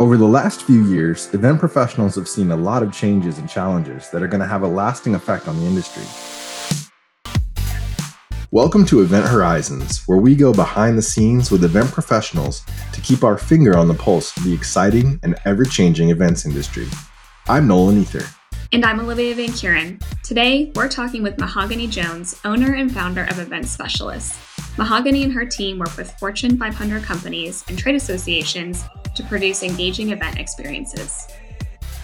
Over the last few years, event professionals have seen a lot of changes and challenges that are going to have a lasting effect on the industry. Welcome to Event Horizons, where we go behind the scenes with event professionals to keep our finger on the pulse of the exciting and ever changing events industry. I'm Nolan Ether. And I'm Olivia Van Kuren. Today, we're talking with Mahoganey Jones, owner and founder of Event Specialists. Mahoganey and her team work with Fortune 500 companies and trade associations to produce engaging event experiences.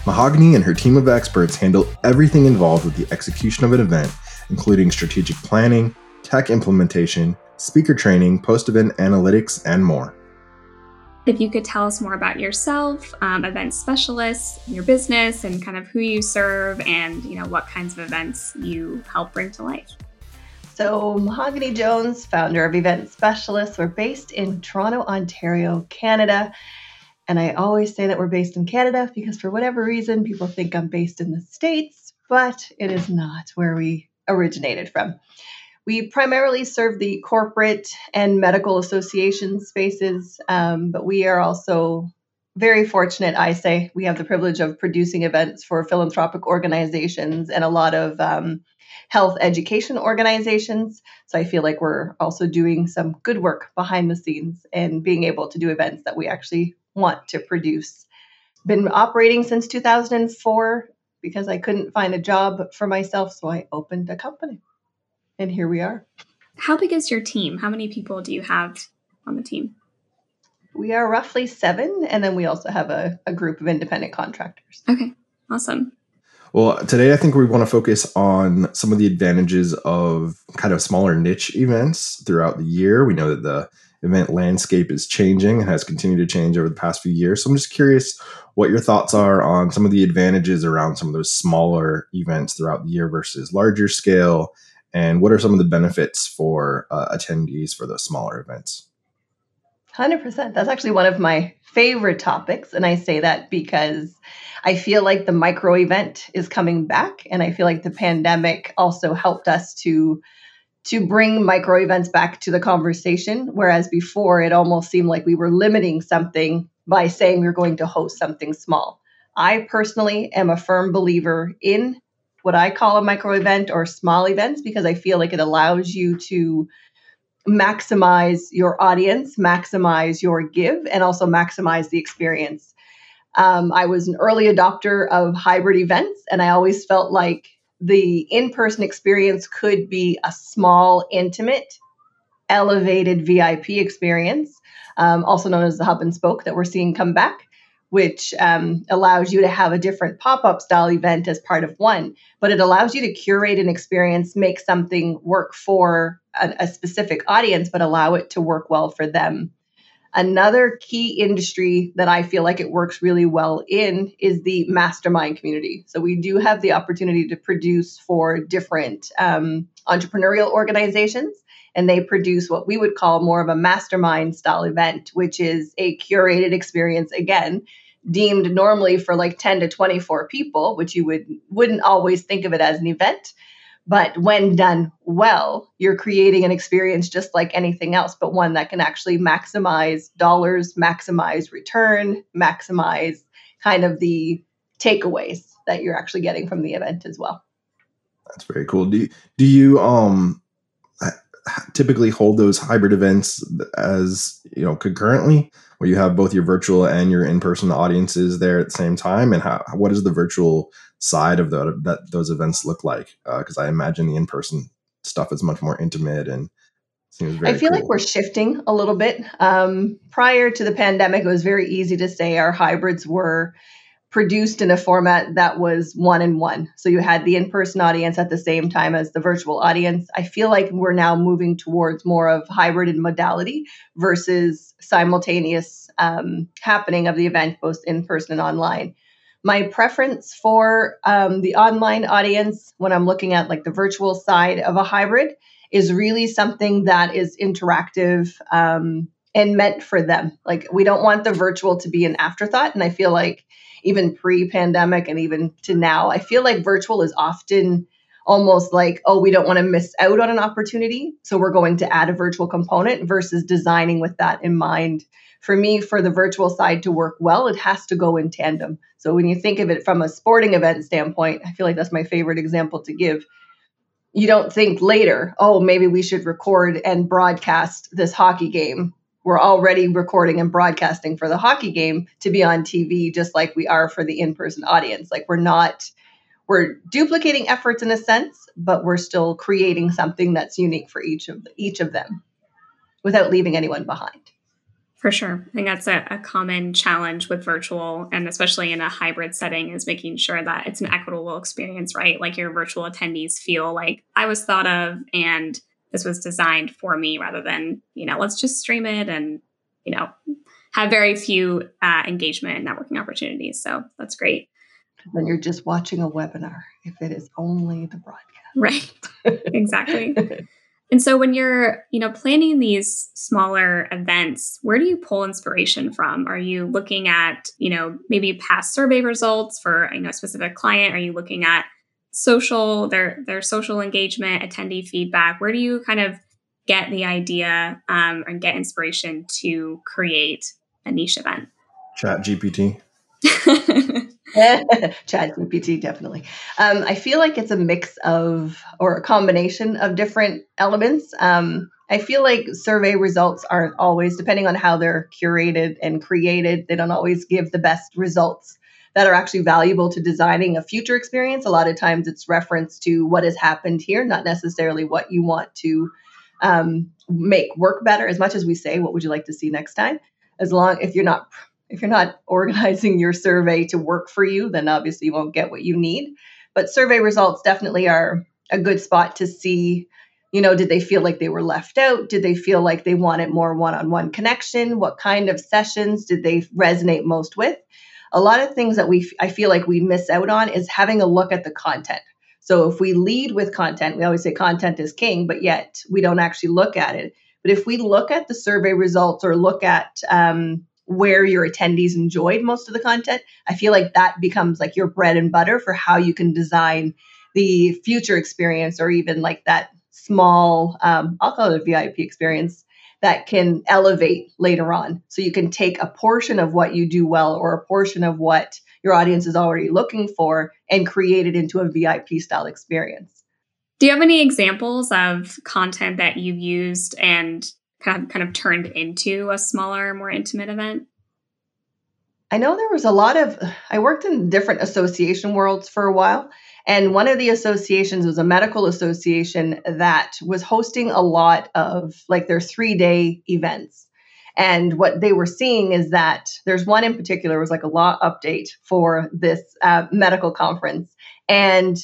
Mahoganey and her team of experts handle everything involved with the execution of an event, including strategic planning, tech implementation, speaker training, post event analytics, and more. If you could tell us more about yourself, um, event specialists, your business, and kind of who you serve, and you know what kinds of events you help bring to life. So, Mahoganey Jones, founder of Event Specialists, we're based in Toronto, Ontario, Canada. And I always say that we're based in Canada because, for whatever reason, people think I'm based in the States, but it is not where we originated from. We primarily serve the corporate and medical association spaces, um, but we are also very fortunate, I say. We have the privilege of producing events for philanthropic organizations and a lot of um, health education organizations. So I feel like we're also doing some good work behind the scenes and being able to do events that we actually want to produce. Been operating since 2004 because I couldn't find a job for myself, so I opened a company. And here we are. How big is your team? How many people do you have on the team? We are roughly seven, and then we also have a, a group of independent contractors. Okay, awesome. Well, today I think we want to focus on some of the advantages of kind of smaller niche events throughout the year. We know that the event landscape is changing and has continued to change over the past few years. So I'm just curious what your thoughts are on some of the advantages around some of those smaller events throughout the year versus larger scale, and what are some of the benefits for uh, attendees for those smaller events? 100%. That's actually one of my favorite topics. And I say that because I feel like the micro event is coming back. And I feel like the pandemic also helped us to to bring micro events back to the conversation. Whereas before, it almost seemed like we were limiting something by saying we are going to host something small. I personally am a firm believer in what I call a micro event or small events because I feel like it allows you to maximize your audience, maximize your give, and also maximize the experience. Um, I was an early adopter of hybrid events, and I always felt like the in person experience could be a small, intimate, elevated VIP experience, um, also known as the hub and spoke that we're seeing come back, which um, allows you to have a different pop up style event as part of one. But it allows you to curate an experience, make something work for a, a specific audience, but allow it to work well for them. Another key industry that I feel like it works really well in is the mastermind community. So we do have the opportunity to produce for different um, entrepreneurial organizations, and they produce what we would call more of a mastermind style event, which is a curated experience again deemed normally for like 10 to 24 people which you would wouldn't always think of it as an event but when done well, you're creating an experience just like anything else, but one that can actually maximize dollars, maximize return, maximize kind of the takeaways that you're actually getting from the event as well. That's very cool. Do you, do you um typically hold those hybrid events as you know concurrently where you have both your virtual and your in-person audiences there at the same time? And how what does the virtual side of the, that those events look like? Because uh, i imagine the in-person stuff is much more intimate and seems very i feel cool. like we're shifting a little bit. Um, prior to the pandemic it was very easy to say our hybrids were produced in a format that was one in one. So you had the in person audience at the same time as the virtual audience. I feel like we're now moving towards more of hybrid in modality versus simultaneous um, happening of the event, both in person and online. My preference for um, the online audience when I'm looking at like the virtual side of a hybrid is really something that is interactive um, and meant for them. Like we don't want the virtual to be an afterthought. And I feel like even pre pandemic and even to now, I feel like virtual is often almost like, oh, we don't want to miss out on an opportunity. So we're going to add a virtual component versus designing with that in mind. For me, for the virtual side to work well, it has to go in tandem. So when you think of it from a sporting event standpoint, I feel like that's my favorite example to give. You don't think later, oh, maybe we should record and broadcast this hockey game. We're already recording and broadcasting for the hockey game to be on TV, just like we are for the in person audience. Like we're not we're duplicating efforts in a sense, but we're still creating something that's unique for each of the, each of them without leaving anyone behind. For sure. I think that's a, a, common challenge with virtual and especially in a hybrid setting is making sure that it's an equitable experience, right? Like your virtual attendees feel like I was thought of and this was designed for me rather than, you know, let's just stream it and, you know, have very few uh, engagement and networking opportunities. So that's great when you're just watching a webinar if it is only the broadcast. Right. exactly. and so when you're, you know, planning these smaller events, where do you pull inspiration from? Are you looking at, you know, maybe past survey results for, you know, a specific client? Are you looking at social, their their social engagement, attendee feedback? Where do you kind of get the idea um, and get inspiration to create a niche event? Chat GPT. Chat GPT, definitely. Um, I feel like it's a mix of, or a combination of different elements. Um, I feel like survey results aren't always, depending on how they're curated and created, they don't always give the best results that are actually valuable to designing a future experience. A lot of times it's reference to what has happened here, not necessarily what you want to um, make work better. As much as we say, what would you like to see next time? As long if you're not if you're not organizing your survey to work for you, then obviously you won't get what you need. But survey results definitely are a good spot to see, you know, did they feel like they were left out? Did they feel like they wanted more one-on-one connection? What kind of sessions did they resonate most with? A lot of things that we I feel like we miss out on is having a look at the content. So if we lead with content, we always say content is king, but yet we don't actually look at it. But if we look at the survey results or look at um, where your attendees enjoyed most of the content, I feel like that becomes like your bread and butter for how you can design the future experience or even like that small, um, I'll call it a VIP experience that can elevate later on. So you can take a portion of what you do well or a portion of what your audience is already looking for and create it into a VIP style experience. Do you have any examples of content that you've used and kind of, kind of turned into a smaller, more intimate event? I know there was a lot of, I worked in different association worlds for a while. And one of the associations was a medical association that was hosting a lot of like their three day events. And what they were seeing is that there's one in particular was like a law update for this uh, medical conference. And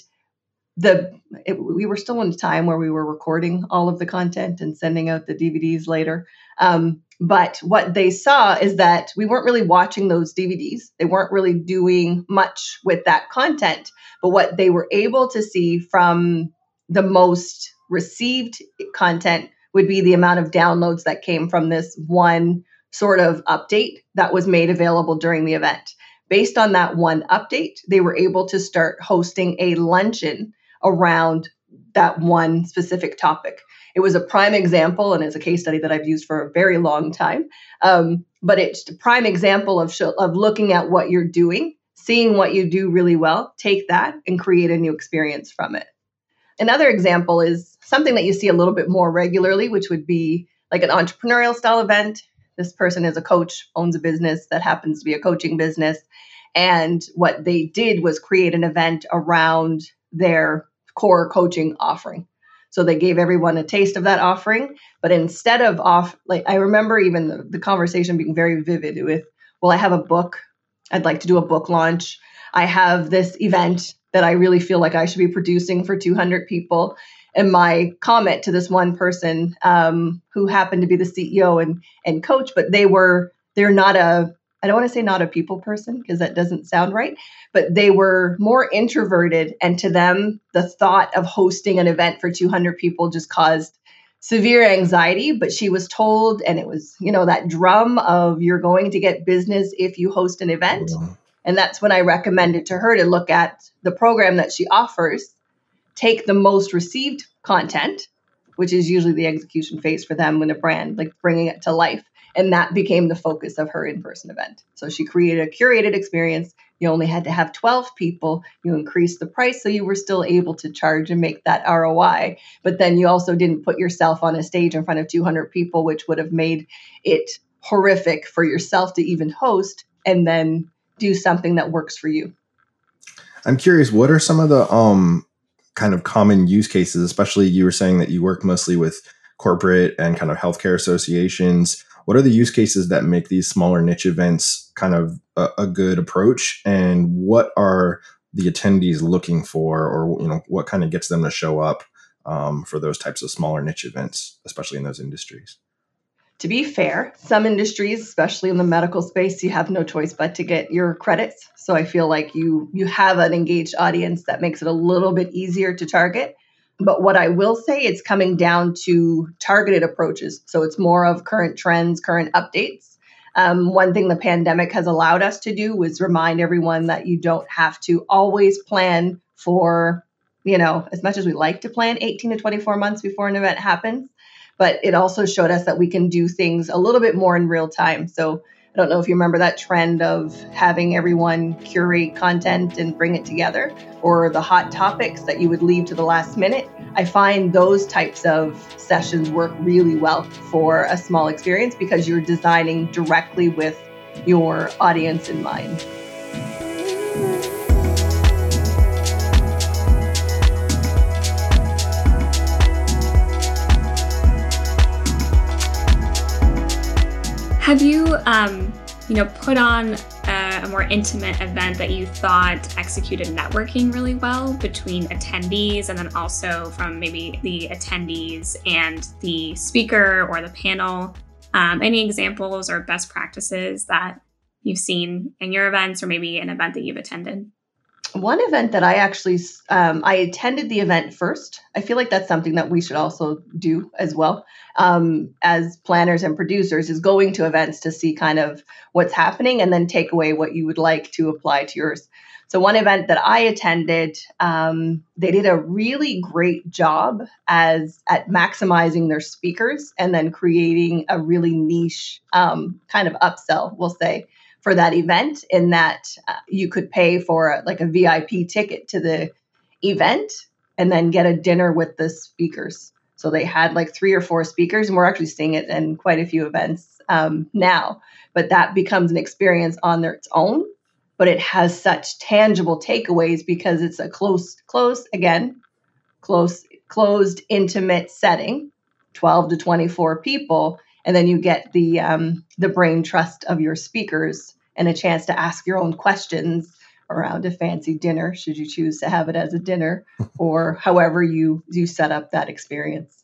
the it, we were still in a time where we were recording all of the content and sending out the DVDs later. Um, but what they saw is that we weren't really watching those DVDs. They weren't really doing much with that content. But what they were able to see from the most received content would be the amount of downloads that came from this one sort of update that was made available during the event. Based on that one update, they were able to start hosting a luncheon around that one specific topic. It was a prime example, and it's a case study that I've used for a very long time. Um, but it's a prime example of sh- of looking at what you're doing, seeing what you do really well, take that and create a new experience from it. Another example is something that you see a little bit more regularly, which would be like an entrepreneurial style event. This person is a coach, owns a business that happens to be a coaching business. And what they did was create an event around their core coaching offering. So they gave everyone a taste of that offering. But instead of off, like I remember even the, the conversation being very vivid with, well, I have a book. I'd like to do a book launch. I have this event that I really feel like I should be producing for 200 people. And my comment to this one person um, who happened to be the CEO and and coach, but they were they're not a I don't want to say not a people person because that doesn't sound right, but they were more introverted. And to them, the thought of hosting an event for 200 people just caused severe anxiety. But she was told, and it was, you know, that drum of you're going to get business if you host an event. And that's when I recommended to her to look at the program that she offers take the most received content, which is usually the execution phase for them when a brand like bringing it to life, and that became the focus of her in-person event. So she created a curated experience. You only had to have 12 people. You increased the price so you were still able to charge and make that ROI. But then you also didn't put yourself on a stage in front of 200 people, which would have made it horrific for yourself to even host and then do something that works for you. I'm curious, what are some of the um kind of common use cases, especially you were saying that you work mostly with corporate and kind of healthcare associations. What are the use cases that make these smaller niche events kind of a, a good approach? And what are the attendees looking for, or you know, what kind of gets them to show up um, for those types of smaller niche events, especially in those industries? to be fair, some industries, especially in the medical space, you have no choice but to get your credits. So I feel like you you have an engaged audience that makes it a little bit easier to target. But what I will say, it's coming down to targeted approaches. So it's more of current trends, current updates. Um, one thing the pandemic has allowed us to do was remind everyone that you don't have to always plan for, you know, as much as we like to plan 18 to 24 months before an event happens but it also showed us that we can do things a little bit more in real time. So I don't know if you remember that trend of having everyone curate content and bring it together, or the hot topics that you would leave to the last minute. I find those types of sessions work really well for a small experience because you're designing directly with your audience in mind. Have you, um, you know, put on a, more intimate event that you thought executed networking really well between attendees and then also from maybe the attendees and the speaker or the panel? Um, any examples or best practices that you've seen in your events or maybe an event that you've attended? One event that I actually um, I attended the event first. I feel like that's something that we should also do as well um, as planners and producers is going to events to see kind of what's happening and then take away what you would like to apply to yours. So one event that I attended, um, they did a really great job as at maximizing their speakers and then creating a really niche um, kind of upsell, we'll say for that event in that uh, you could pay for like a VIP ticket to the event and then get a dinner with the speakers. So they had like three or four speakers, and we're actually seeing it in quite a few events um, now. But that becomes an experience on their, its own. But it has such tangible takeaways because it's a close, close again, close, closed, intimate setting, 12 to 24 people and then you get the um, the brain trust of your speakers and a chance to ask your own questions around a fancy dinner should you choose to have it as a dinner or however you you set up that experience.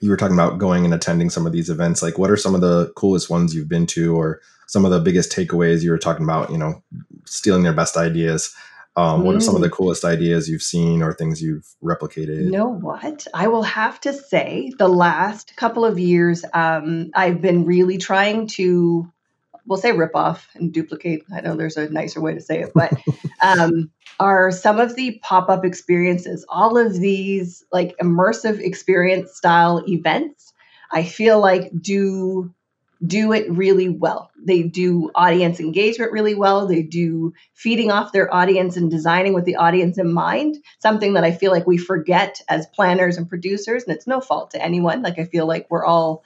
You were talking about going and attending some of these events. Like what are some of the coolest ones you've been to or some of the biggest takeaways you were talking about you know stealing their best ideas um, mm. What are some of the mm. coolest ideas you've seen or things you've replicated? You know what? I will have to say the last couple of years, um, I've been really trying to, we'll say rip off and duplicate. I know there's a nicer way to say it, but um, are some of the pop up experiences, all of these like immersive experience style events, I feel like do do it really well. They do audience engagement really well. They do feeding off their audience and designing with the audience in mind, something that I feel like we forget as planners and producers. And it's no fault to anyone. Like, I feel like we're all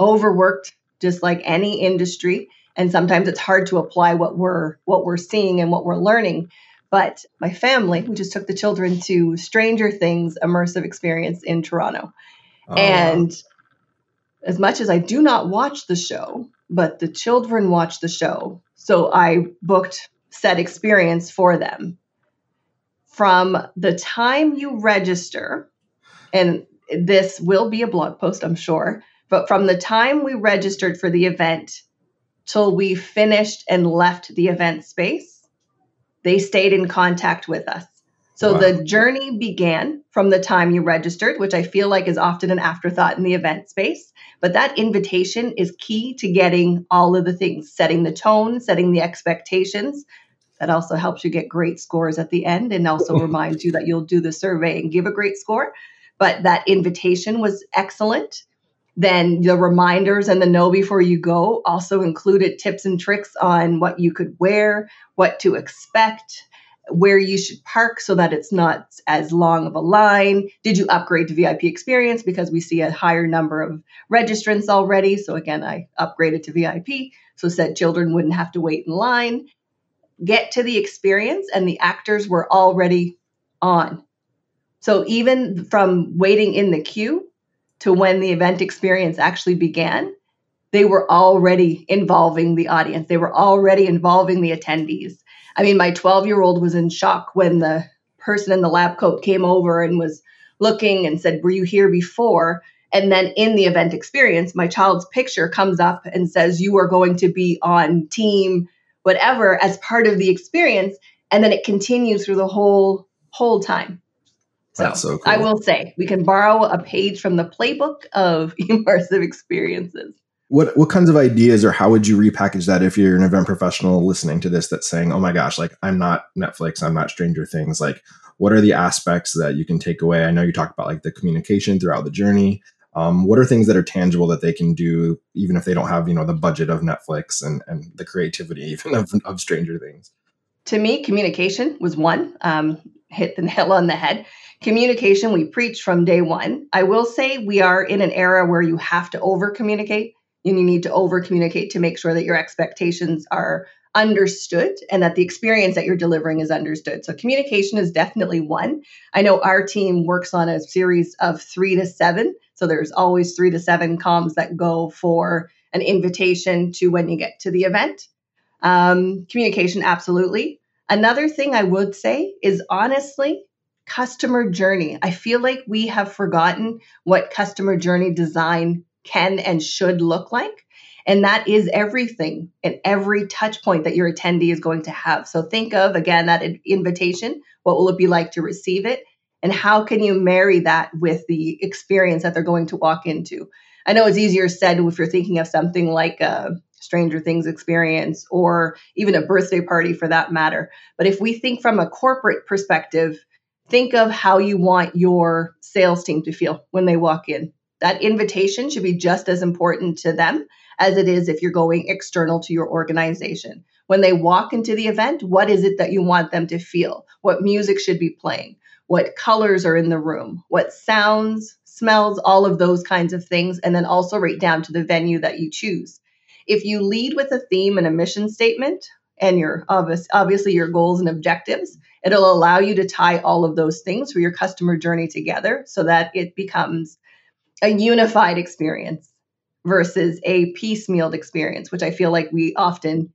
overworked, just like any industry. And sometimes it's hard to apply what we're what we're seeing and what we're learning. But my family, we just took the children to Stranger Things immersive experience in Toronto. Oh, and wow as much as I do not watch the show, but the children watch the show. So I booked said experience for them. From the time you register, and this will be a blog post, I'm sure, but from the time we registered for the event till we finished and left the event space, they stayed in contact with us. So wow. the journey began from the time you registered, which I feel like is often an afterthought in the event space. But that invitation is key to getting all of the things, setting the tone, setting the expectations, That also helps you get great scores at the end and also reminds you that you'll do the survey and give a great score. But that invitation was excellent. Then the reminders and the know before you go also included tips and tricks on what you could wear, what to expect, where you should park so that it's not as long of a line. Did you upgrade to VIP experience? Because we see a higher number of registrants already. So again, I upgraded to VIP. So said children wouldn't have to wait in line. Get to the experience, and the actors were already on. So even from waiting in the queue to when the event experience actually began, they were already involving the audience. They were already involving the attendees. I mean, my 12 year old was in shock when the person in the lab coat came over and was looking and said, Were you here before? And then in the event experience, my child's picture comes up and says, You are going to be on team, whatever, as part of the experience. And then it continues through the whole whole time. So, so cool. I will say we can borrow a page from the playbook of immersive experiences what what kinds of ideas or how would you repackage that if you're an event professional listening to this that's saying oh my gosh like i'm not netflix i'm not stranger things like what are the aspects that you can take away? I know you talked about like the communication throughout the journey. Um, what are things that are tangible that they can do even if they don't have you know the budget of netflix and and the creativity even of, of stranger things? To me communication was one um, hit the nail on the head. Communication we preach from day one. I will say we are in an era where you have to over communicate you need to over communicate to make sure that your expectations are understood and that the experience that you're delivering is understood. So communication is definitely one. I know our team works on a series of 3 to 7, so there's always 3 to 7 comms that go for an invitation to when you get to the event. Um, communication absolutely. Another thing I would say is honestly customer journey. I feel like we have forgotten what customer journey design can and should look like. And that is everything and every touch point that your attendee is going to have. So think of, again, that invitation. What will it be like to receive it? And how can you marry that with the experience that they're going to walk into? I know it's easier said if you're thinking of something like a Stranger Things experience or even a birthday party for that matter. But if we think from a corporate perspective, think of how you want your sales team to feel when they walk in that invitation should be just as important to them as it is if you're going external to your organization. When they walk into the event, what is it that you want them to feel? What music should be playing? What colors are in the room? What sounds, smells, all of those kinds of things. And then also right down to the venue that you choose. If you lead with a theme and a mission statement, and your obvious, obviously your goals and objectives, it'll allow you to tie all of those things for your customer journey together so that it becomes a unified experience versus a piecemealed experience, which I feel like we often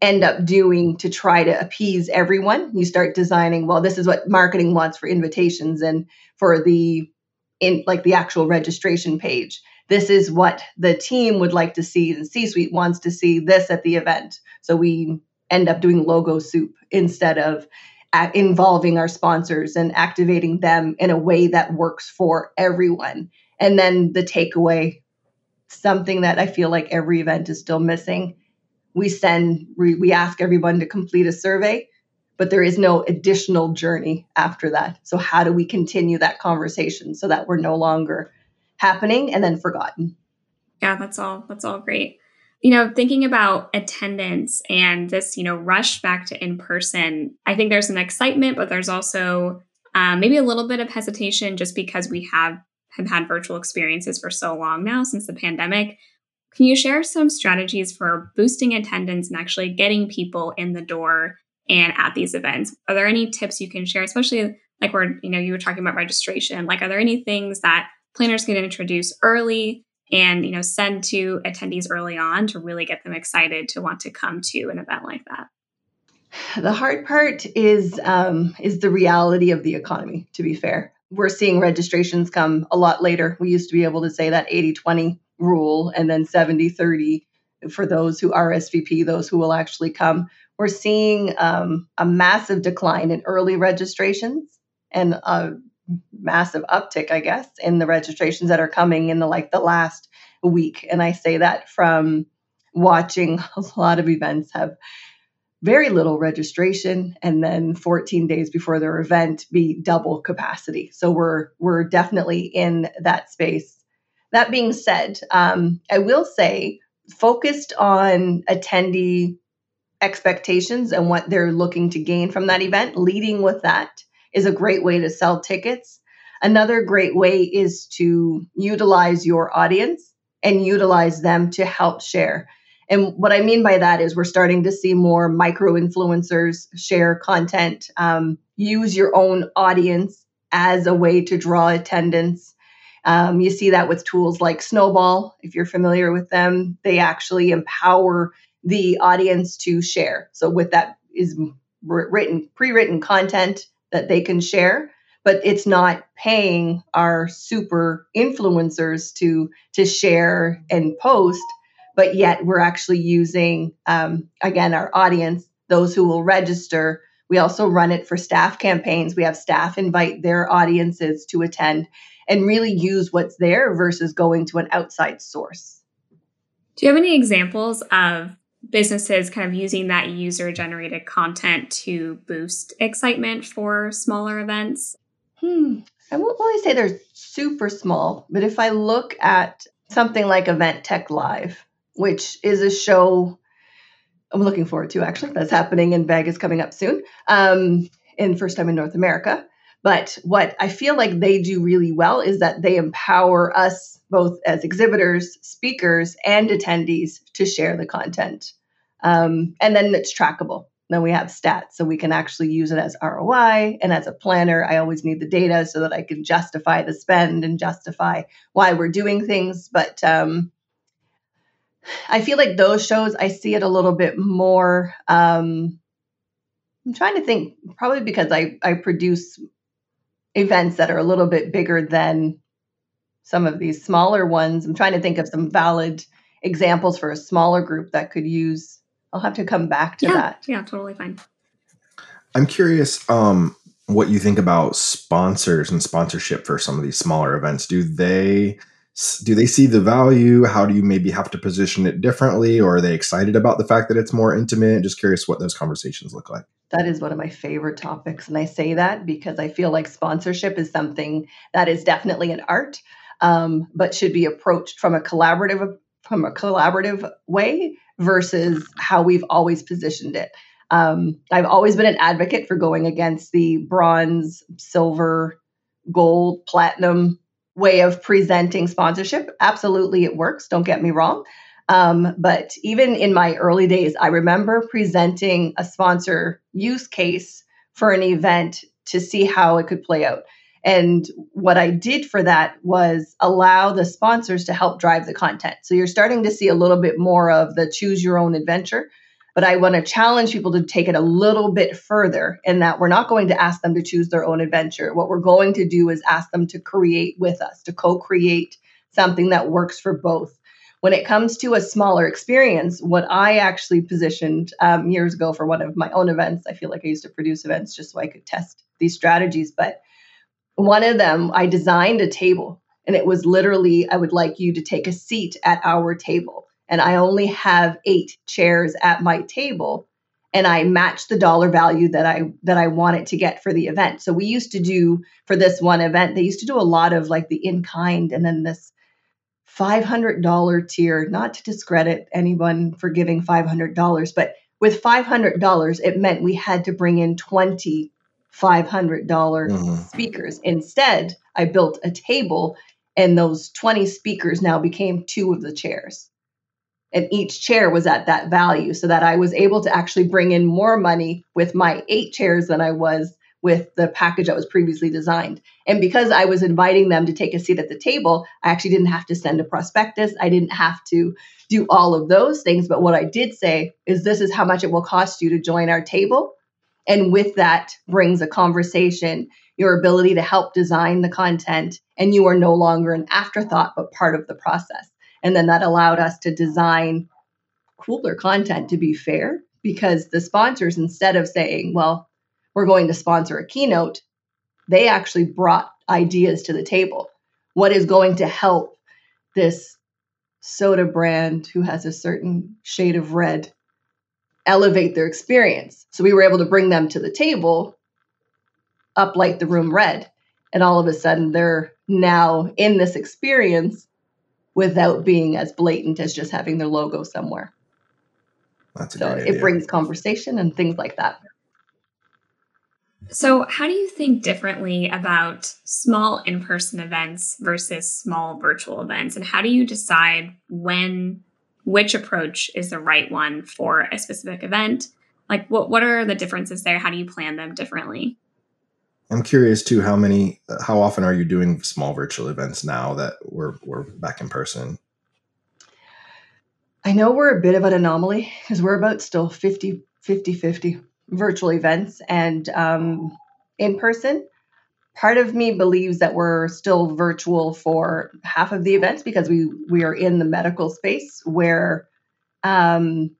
end up doing to try to appease everyone. You start designing, well, this is what marketing wants for invitations and for the in like the actual registration page. This is what the team would like to see and C-suite wants to see this at the event. So we end up doing logo soup instead of involving our sponsors and activating them in a way that works for everyone and then the takeaway, something that I feel like every event is still missing. We send, we, we ask everyone to complete a survey, but there is no additional journey after that. So, how do we continue that conversation so that we're no longer happening and then forgotten? Yeah, that's all. That's all great. You know, thinking about attendance and this, you know, rush back to in person, I think there's an excitement, but there's also um, maybe a little bit of hesitation just because we have have had virtual experiences for so long now since the pandemic. Can you share some strategies for boosting attendance and actually getting people in the door and at these events? Are there any tips you can share, especially like where you know you were talking about registration? Like, are there any things that planners can introduce early and you know send to attendees early on to really get them excited to want to come to an event like that? The hard part is um, is the reality of the economy. To be fair, we're seeing registrations come a lot later. We used to be able to say that 80 20 rule and then 70 30 for those who RSVP, those who will actually come. We're seeing um, a massive decline in early registrations and a massive uptick, I guess, in the registrations that are coming in the like the last week. And I say that from watching a lot of events have very little registration and then 14 days before their event be double capacity. So we're we're definitely in that space. That being said um, i will say focused on attendee expectations and what they're looking to gain from that event leading with that is a great way to sell tickets. Another great way is to utilize your audience and utilize them to help share and what I mean by that is we're starting to see more micro influencers share content, um, use your own audience as a way to draw attendance. Um, you see that with tools like Snowball. If you're familiar with them, they actually empower the audience to share. So, with that is written, pre written content that they can share but it's not paying our super influencers to to share and post but yet we're actually using, um, again, our audience, those who will register. We also run it for staff campaigns. We have staff invite their audiences to attend and really use what's there versus going to an outside source. Do you have any examples of businesses kind of using that user generated content to boost excitement for smaller events? Hmm. I won't really say they're super small, but if I look at something like Event Tech Live, which is a show I'm looking forward to actually. That's happening in Vegas coming up soon. Um, and first time in North America. But what I feel like they do really well is that they empower us both as exhibitors, speakers, and attendees to share the content. Um, and then it's trackable. Then we have stats, so we can actually use it as ROI. And as a planner, I always need the data so that I can justify the spend and justify why we're doing things. But um, I feel like those shows I see it a little bit more. Um, I'm trying to think, probably because I I produce events that are a little bit bigger than some of these smaller ones. I'm trying to think of some valid examples for a smaller group that could use. I'll have to come back to yeah, that. Yeah, totally fine. I'm curious um, what you think about sponsors and sponsorship for some of these smaller events. Do they do they see the value? How do you maybe have to position it differently? Or are they excited about the fact that it's more intimate? Just curious what those conversations look like. That is one of my favorite topics. And I say that because I feel like sponsorship is something that is definitely an art, um, but should be approached from a collaborative from a collaborative way versus how we've always positioned it. Um, I've always been an advocate for going against the bronze, silver, gold, platinum way of presenting sponsorship. Absolutely, it works. Don't get me wrong. Um, but even in my early days, I remember presenting a sponsor use case for an event to see how it could play out. And what I did for that was allow the sponsors to help drive the content. So you're starting to see a little bit more of the choose your own adventure but I want to challenge people to take it a little bit further in that we're not going to ask them to choose their own adventure. What we're going to do is ask them to create with us, to co create something that works for both. When it comes to a smaller experience, what I actually positioned um, years ago for one of my own events, I feel like I used to produce events just so I could test these strategies. But one of them, I designed a table, and it was literally, I would like you to take a seat at our table and I only have eight chairs at my table and I match the dollar value that I that I wanted to get for the event. So we used to do for this one event, they used to do a lot of like the in kind and then this $500 tier, not to discredit anyone for giving $500, but with $500, it meant we had to bring in 20 $500 mm-hmm. speakers. Instead, I built a table and those 20 speakers now became two of the chairs and each chair was at that value so that I was able to actually bring in more money with my eight chairs than I was with the package that was previously designed. And because I was inviting them to take a seat at the table, I actually didn't have to send a prospectus. I didn't have to do all of those things. But what I did say is this is how much it will cost you to join our table. And with that brings a conversation, your ability to help design the content, and you are no longer an afterthought, but part of the process. And then that allowed us to design cooler content to be fair because the sponsors, instead of saying, well, we're going to sponsor a keynote, they actually brought ideas to the table. What is going to help this soda brand who has a certain shade of red elevate their experience. So we were able to bring them to the table, up light the room red, and all of a sudden they're now in this experience without being as blatant as just having their logo somewhere. That's so it idea. brings conversation and things like that. So, how do you think differently about small in person events versus small virtual events? And how do you decide when, which approach is the right one for a specific event? Like, what, what are the differences there? How do you plan them differently? I'm curious too. How many? How often are you doing small virtual events now that we're we're back in person? I know we're a bit of an anomaly because we're about still 50 50 50 virtual events and um, in person. Part of me believes that we're still virtual for half of the events because we we are in the medical space where um,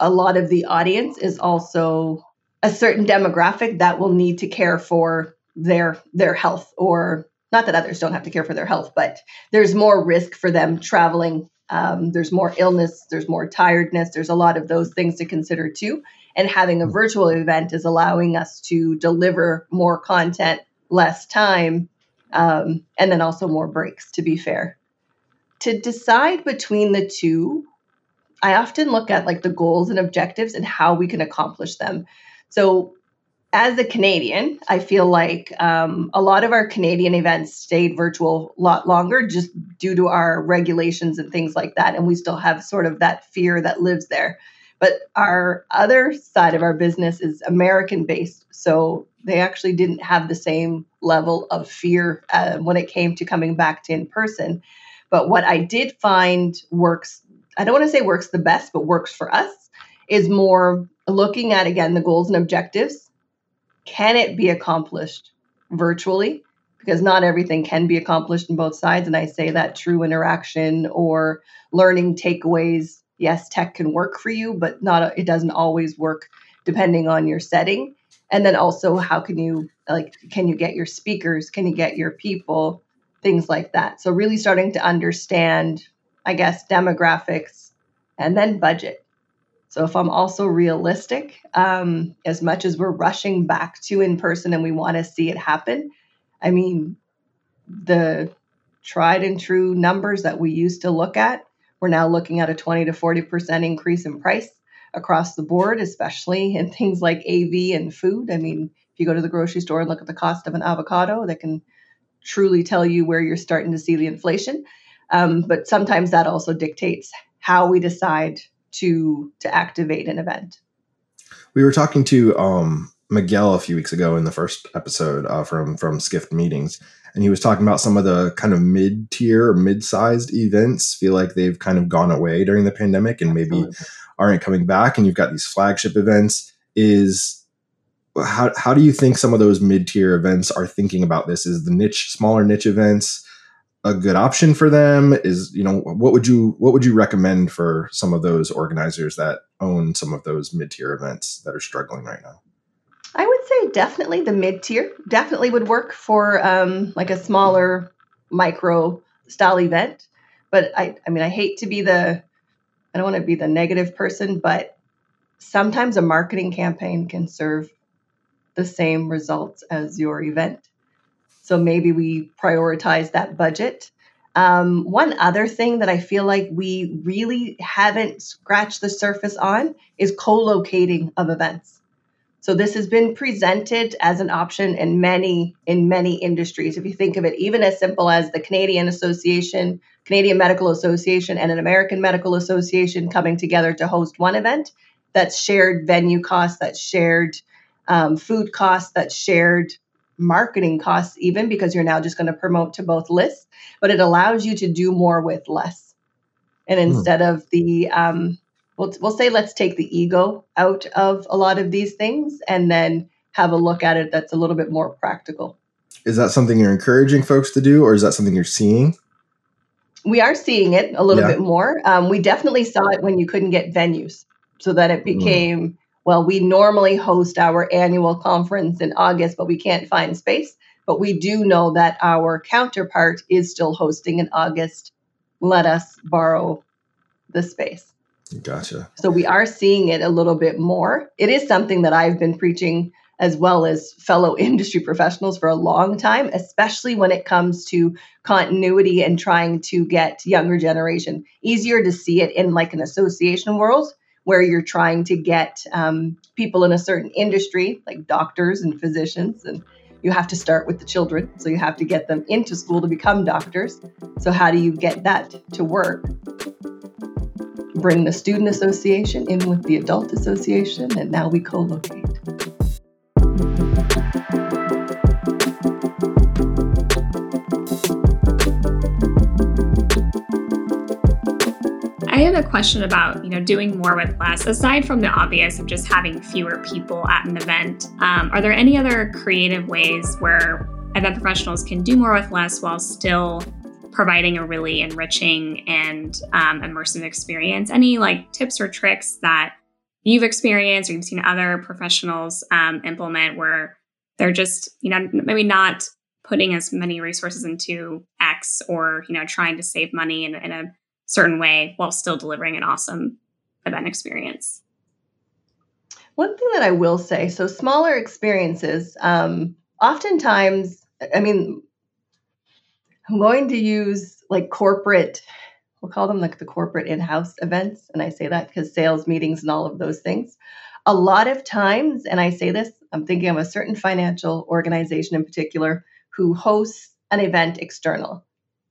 a lot of the audience is also a certain demographic that will need to care for their their health or not that others don't have to care for their health but there's more risk for them traveling. Um, there's more illness there's more tiredness there's a lot of those things to consider too. And having a virtual event is allowing us to deliver more content less time um, and then also more breaks to be fair. To decide between the two i often look at like the goals and objectives and how we can accomplish them so as a Canadian, I feel like um, a lot of our Canadian events stayed virtual a lot longer just due to our regulations and things like that. And we still have sort of that fear that lives there. But our other side of our business is American based. So they actually didn't have the same level of fear uh, when it came to coming back to in person. But what I did find works, I don't want to say works the best, but works for us, is more looking at again the goals and objectives can it be accomplished virtually? Because not everything can be accomplished in both sides. And I say that true interaction or learning takeaways. Yes, tech can work for you, but not it doesn't always work depending on your setting. And then also how can you like can you get your speakers? Can you get your people? Things like that. So really starting to understand, I guess, demographics and then budget so if I'm also realistic, um, as much as we're rushing back to in person and we want to see it happen, I mean, the tried and true numbers that we used to look at, we're now looking at a 20 to 40% increase in price across the board, especially in things like AV and food. I mean, if you go to the grocery store and look at the cost of an avocado, that can truly tell you where you're starting to see the inflation. Um, but sometimes that also dictates how we decide to to activate an event. We were talking to um, Miguel a few weeks ago in the first episode uh, from from Skift Meetings, and he was talking about some of the kind of mid tier or mid sized events feel like they've kind of gone away during the pandemic and maybe Absolutely. aren't coming back. And you've got these flagship events. Is how how do you think some of those mid tier events are thinking about this? Is the niche smaller niche events? A good option for them? Is you know what would you what would you recommend for some of those organizers that own some of those mid-tier events that are struggling right now? I would say definitely the mid-tier definitely would work for um, like a smaller micro style event. But i i mean i hate to be the i don't want to be the negative person but sometimes a marketing campaign can serve the same results as your event so maybe we prioritize that budget. Um, one other thing that I feel like we really haven't scratched the surface on is co locating of events. So this has been presented as an option in many in many industries. If you think of it, even as simple as the Canadian Association, Canadian Medical Association, and an American Medical Association coming together to host one event, that's shared venue costs, that's shared um, food costs, that's shared marketing costs even because you're now just going to promote to both lists but it allows you to do more with less and hmm. instead of the um, we'll, we'll say let's take the ego out of a lot of these things and then have a look at it that's a little bit more practical is that something you're encouraging folks to do or is that something you're seeing we are seeing it a little yeah. bit more um, we definitely saw it when you couldn't get venues so that it hmm. became mm well, we normally host our annual conference in August, but we can't find space. But we do know that our counterpart is still hosting in August. Let us borrow the space. Gotcha. So we are seeing it a little bit more. It is something that I've been preaching as well as fellow industry professionals for a long time, especially when it comes to continuity and trying to get younger generation. Easier to see it in like an association world where you're trying to get um, people in a certain industry, like doctors and physicians, and you have to start with the children. So you have to get them into school to become doctors. So, how do you get that to work? Bring the student association in with the adult association, and now we co locate. Have a question about you know doing more with less. Aside from the obvious of just having fewer people at an event, um, are there any other creative ways where event professionals can do more with less while still providing a really enriching and um, immersive experience? Any like tips or tricks that you've experienced or you've seen other professionals um, implement where they're just you know maybe not putting as many resources into X or you know trying to save money in, in a certain way while still delivering an awesome event experience. One thing that I will say so, smaller experiences, um, oftentimes, I mean, I'm going to use like corporate, we'll call them like the corporate in house events. And I say that because sales meetings and all of those things. A lot of times, and I say this, I'm thinking of a certain financial organization in particular who hosts an event external.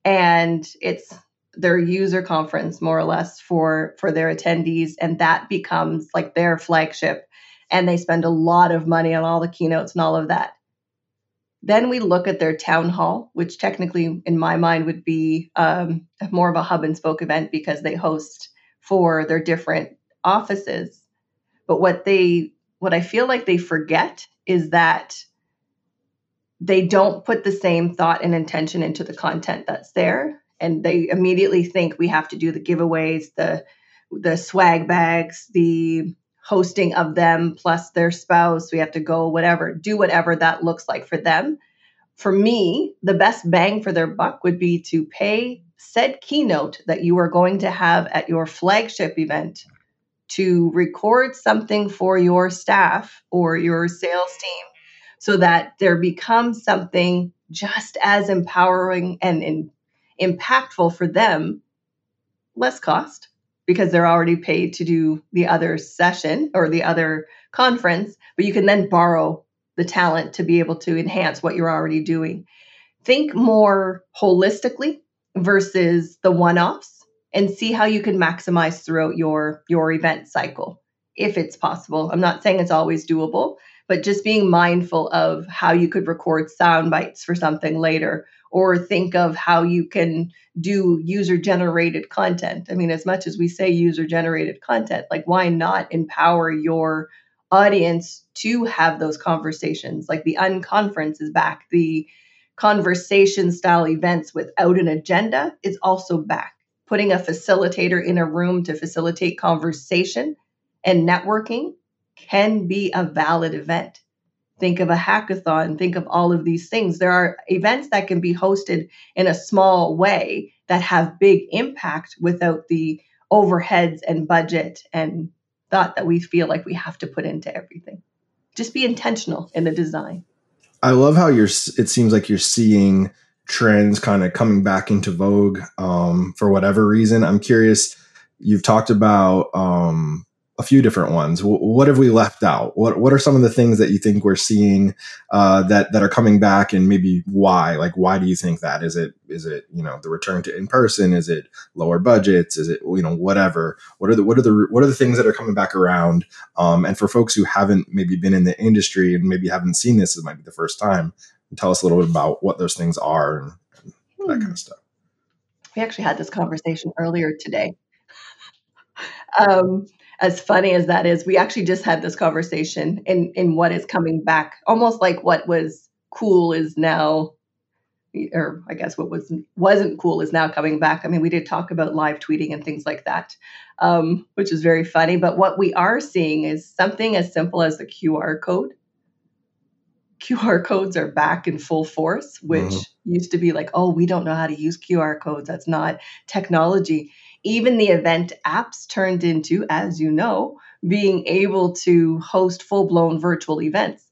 And it's their user conference more or less for for their attendees and that becomes like their flagship and they spend a lot of money on all the keynotes and all of that. Then we look at their town hall which technically in my mind would be um, more of a hub and spoke event because they host for their different offices. But what they what i feel like they forget is that they don't put the same thought and intention into the content that's there and they immediately think we have to do the giveaways, the the swag bags, the hosting of them plus their spouse. We have to go whatever, do whatever that looks like for them. For me, the best bang for their buck would be to pay said keynote that you are going to have at your flagship event to record something for your staff or your sales team so that there becomes something just as empowering and, and impactful for them, less cost because they're already paid to do the other session or the other conference, but you can then borrow the talent to be able to enhance what you're already doing. Think more holistically versus the one-offs and see how you can maximize throughout your your event cycle if it's possible. I'm not saying it's always doable, but just being mindful of how you could record sound bites for something later or think of how you can do user generated content. I mean, as much as we say user generated content, like why not empower your audience to have those conversations? Like the unconference is back. The conversation style events without an agenda is also back. Putting a facilitator in a room to facilitate conversation and networking can be a valid event think of a hackathon, think of all of these things. There are events that can be hosted in a small way that have big impact without the overheads and budget and thought that we feel like we have to put into everything. Just be intentional in the design. I love how you're it seems like you're seeing trends kind of coming back into vogue um, for whatever reason. I'm curious. You've talked about um, a few different ones. W- what have we left out? What What are some of the things that you think we're seeing uh, that that are coming back, and maybe why? Like, why do you think that? Is it is it you know the return to in person? Is it lower budgets? Is it you know whatever? What are the what are the what are the things that are coming back around? Um, and for folks who haven't maybe been in the industry and maybe haven't seen this, it might be the first time. Tell us a little bit about what those things are and, and that kind of hmm. stuff. We actually had this conversation earlier today. um, as funny as that is, we actually just had this conversation in in what is coming back, almost like what was cool is now or I guess what was wasn't cool is now coming back. I mean, we did talk about live tweeting and things like that, um, which is very funny. But what we are seeing is something as simple as the QR code. QR codes are back in full force, which mm-hmm. used to be like, oh, we don't know how to use QR codes. That's not technology even the event apps turned into, as you know, being able to host full blown virtual events.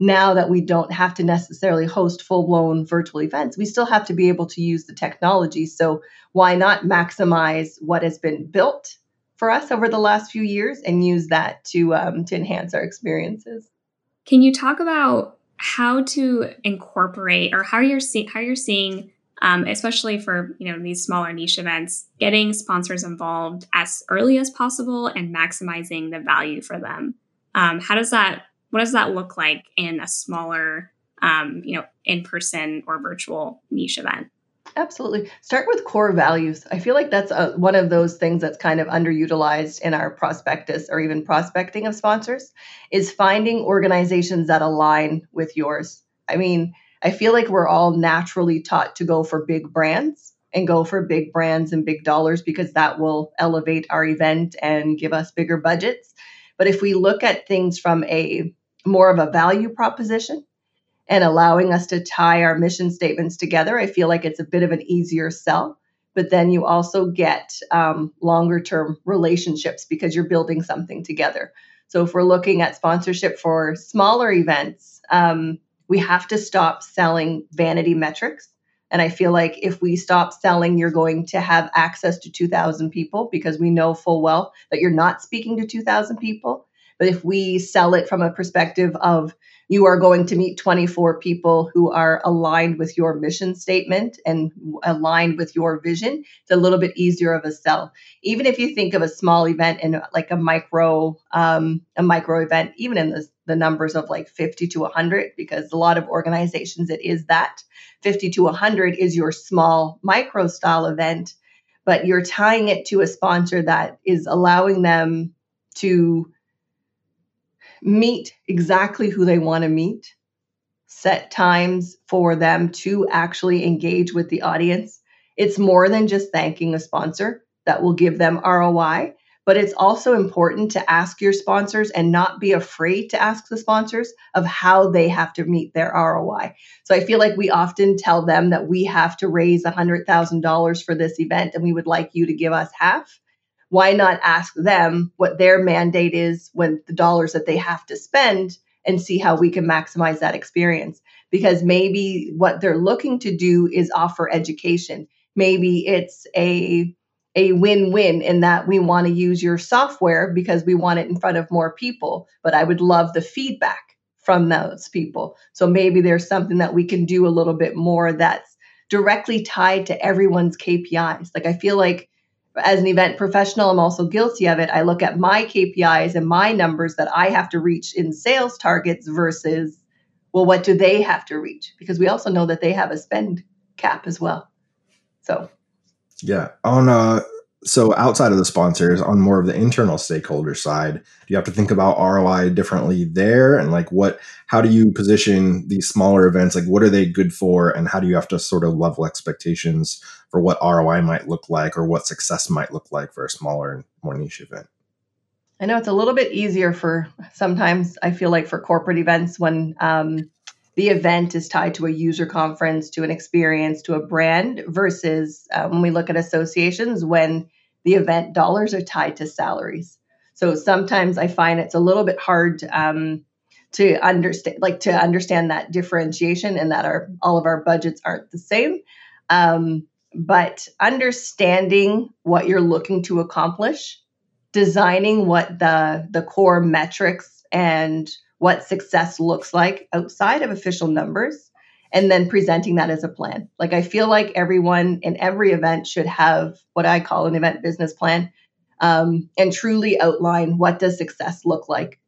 Now that we don't have to necessarily host full blown virtual events, we still have to be able to use the technology. So, why not maximize what has been built for us over the last few years and use that to, um, to enhance our experiences? Can you talk about how to incorporate or how you're see- how you're seeing um, especially for you know these smaller niche events, getting sponsors involved as early as possible and maximizing the value for them. Um, how does that? What does that look like in a smaller, um, you know, in person or virtual niche event? Absolutely. Start with core values. I feel like that's a, one of those things that's kind of underutilized in our prospectus or even prospecting of sponsors is finding organizations that align with yours. I mean, I feel like we're all naturally taught to go for big brands and go for big brands and big dollars because that will elevate our event and give us bigger budgets. But if we look at things from a more of a value proposition and allowing us to tie our mission statements together, I feel like it's a bit of an easier sell. But then you also get um, longer term relationships because you're building something together. So if we're looking at sponsorship for smaller events, um, we have to stop selling vanity metrics. And I feel like if we stop selling, you're going to have access to 2,000 people because we know full well that you're not speaking to 2,000 people. But if we sell it from a perspective of you are going to meet 24 people who are aligned with your mission statement and aligned with your vision, it's a little bit easier of a sell. Even if you think of a small event and like a micro, um, a micro event, even in the, the numbers of like 50 to 100, because a lot of organizations it is that 50 to 100 is your small micro style event, but you're tying it to a sponsor that is allowing them to meet exactly who they want to meet, set times for them to actually engage with the audience. It's more than just thanking a sponsor that will give them ROI, but it's also important to ask your sponsors and not be afraid to ask the sponsors of how they have to meet their ROI. So I feel like we often tell them that we have to raise $100,000 for this event and we would like you to give us half why not ask them what their mandate is when the dollars that they have to spend and see how we can maximize that experience? Because maybe what they're looking to do is offer education. Maybe it's a a win-win in that we want to use your software because we want it in front of more people but i would love the feedback from those people. So maybe there's something that we can do a little bit more that's directly tied to everyone's kpis like i feel like as an event professional, I'm also guilty of it. I look at my KPIs and my numbers that I have to reach in sales targets versus, well, what do they have to reach? Because we also know that they have a spend cap as well. So, yeah. On uh, so outside of the sponsors on more of the internal stakeholder side do you have to think about roi differently there? And like what how do you position these smaller events? Like what are they good for? And how do you have to sort of level expectations for what roi might look like or what success might look like for a smaller and more niche event? I know it's a little bit easier for sometimes i feel like for corporate events when um, the event is tied to a user conference, to an experience, to a brand, versus uh, when we look at associations, when the event dollars are tied to salaries. So sometimes I find it's a little bit hard um, to understand, like to understand that differentiation and that our all of our budgets aren't the same. Um, but understanding what you're looking to accomplish, designing what the the core metrics and what success looks like outside of official numbers and then presenting that as a plan. Like I feel like everyone in every event should have what I call an event business plan um, and truly outline what does success look like.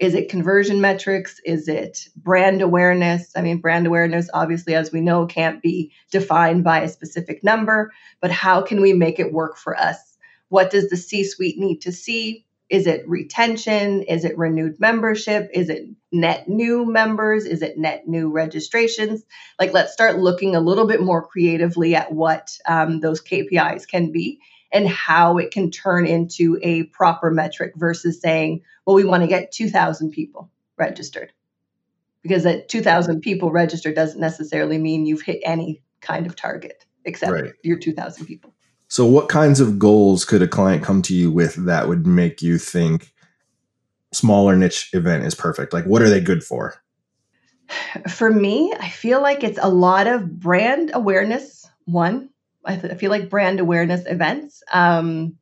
Is it conversion metrics? Is it brand awareness? I mean, brand awareness, obviously, as we know, can't be defined by a specific number, but how can we make it work for us? What does the C suite need to see? Is it retention? Is it renewed membership? Is it net new members? Is it net new registrations? Like, let's start looking a little bit more creatively at what um, those KPIs can be and how it can turn into a proper metric versus saying, well, we want to get 2,000 people registered. Because that 2,000 people registered doesn't necessarily mean you've hit any kind of target except right. your 2,000 people. So, what kinds of goals could a client come to you with that would make you think smaller niche event is perfect? Like, what are they good for? For me, I feel like it's a lot of brand awareness. One, I, th- I feel like brand awareness events. Um,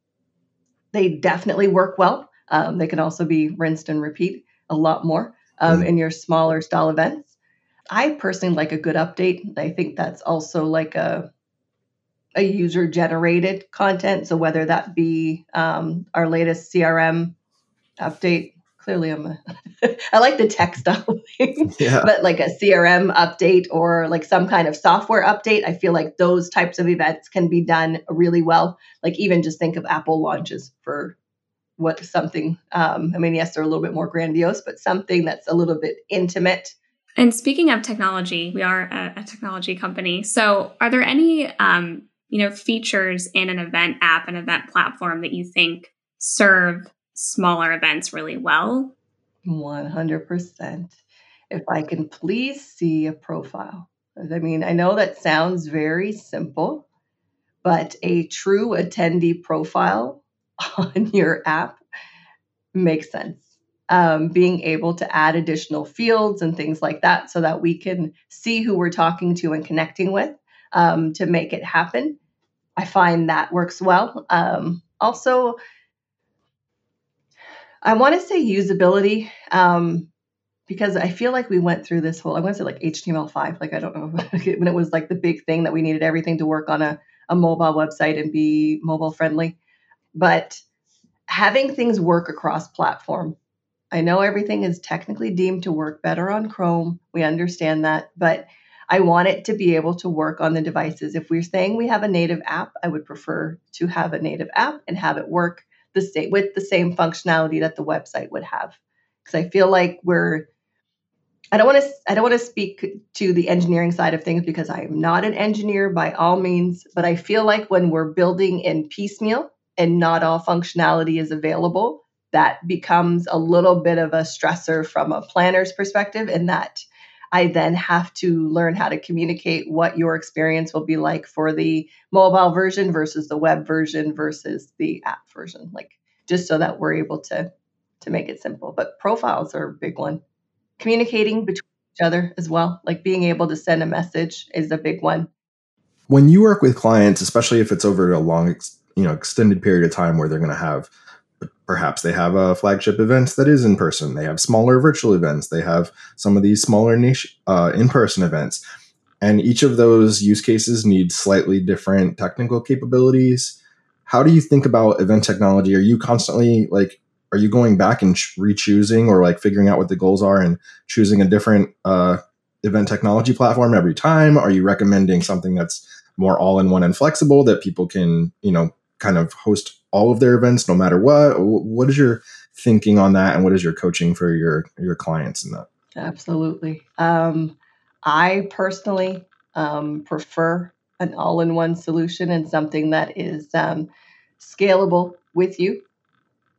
they definitely work well. Um, they can also be rinsed and repeat a lot more um, mm. in your smaller style events. I personally like a good update. I think that's also like a a user generated content. So whether that be um, our latest CRM update, clearly I'm a, I like the tech stuff, yeah. but like a CRM update or like some kind of software update, I feel like those types of events can be done really well. Like even just think of Apple launches for what something. Um, I mean, yes, they're a little bit more grandiose, but something that's a little bit intimate. And speaking of technology, we are a, a technology company. So, are there any um, you know features in an event app, an event platform that you think serve smaller events really well? 100%. If I can please see a profile. I mean, I know that sounds very simple, but a true attendee profile on your app makes sense. Um, being able to add additional fields and things like that so that we can see who we're talking to and connecting with um, to make it happen. I find that works well. Um, also, I want to say usability um, because I feel like we went through this whole, I want to say like HTML5. Like, I don't know when it was like the big thing that we needed everything to work on a, a mobile website and be mobile friendly. But having things work across platform, I know everything is technically deemed to work better on Chrome. We understand that. But I want it to be able to work on the devices. If we're saying we have a native app, I would prefer to have a native app and have it work the same with the same functionality that the website would have. Because I feel like we're I don't want to I don't want to speak to the engineering side of things because I am not an engineer by all means, but I feel like when we're building in piecemeal and not all functionality is available, that becomes a little bit of a stressor from a planner's perspective in that I then have to learn how to communicate what your experience will be like for the mobile version versus the web version versus the app version. Like just so that we're able to to make it simple. But profiles are a big one. Communicating between each other as well, like being able to send a message is a big one. When you work with clients, especially if it's over a long, you know, extended period of time where they're going to have perhaps they have a flagship event that is in person. They have smaller virtual events. They have some of these smaller niche uh, in-person events. And each of those use cases need slightly different technical capabilities. How do you think about event technology? Are you constantly like are you going back and re-choosing or like figuring out what the goals are and choosing a different uh, event technology platform every time? Are you recommending something that's more all-in-one and flexible that people can you know kind of host all of their events no matter what. What is your thinking on that and what is your coaching for your your clients in that? Absolutely. Um, i personally um, prefer an all-in-one solution and something that is um, scalable with you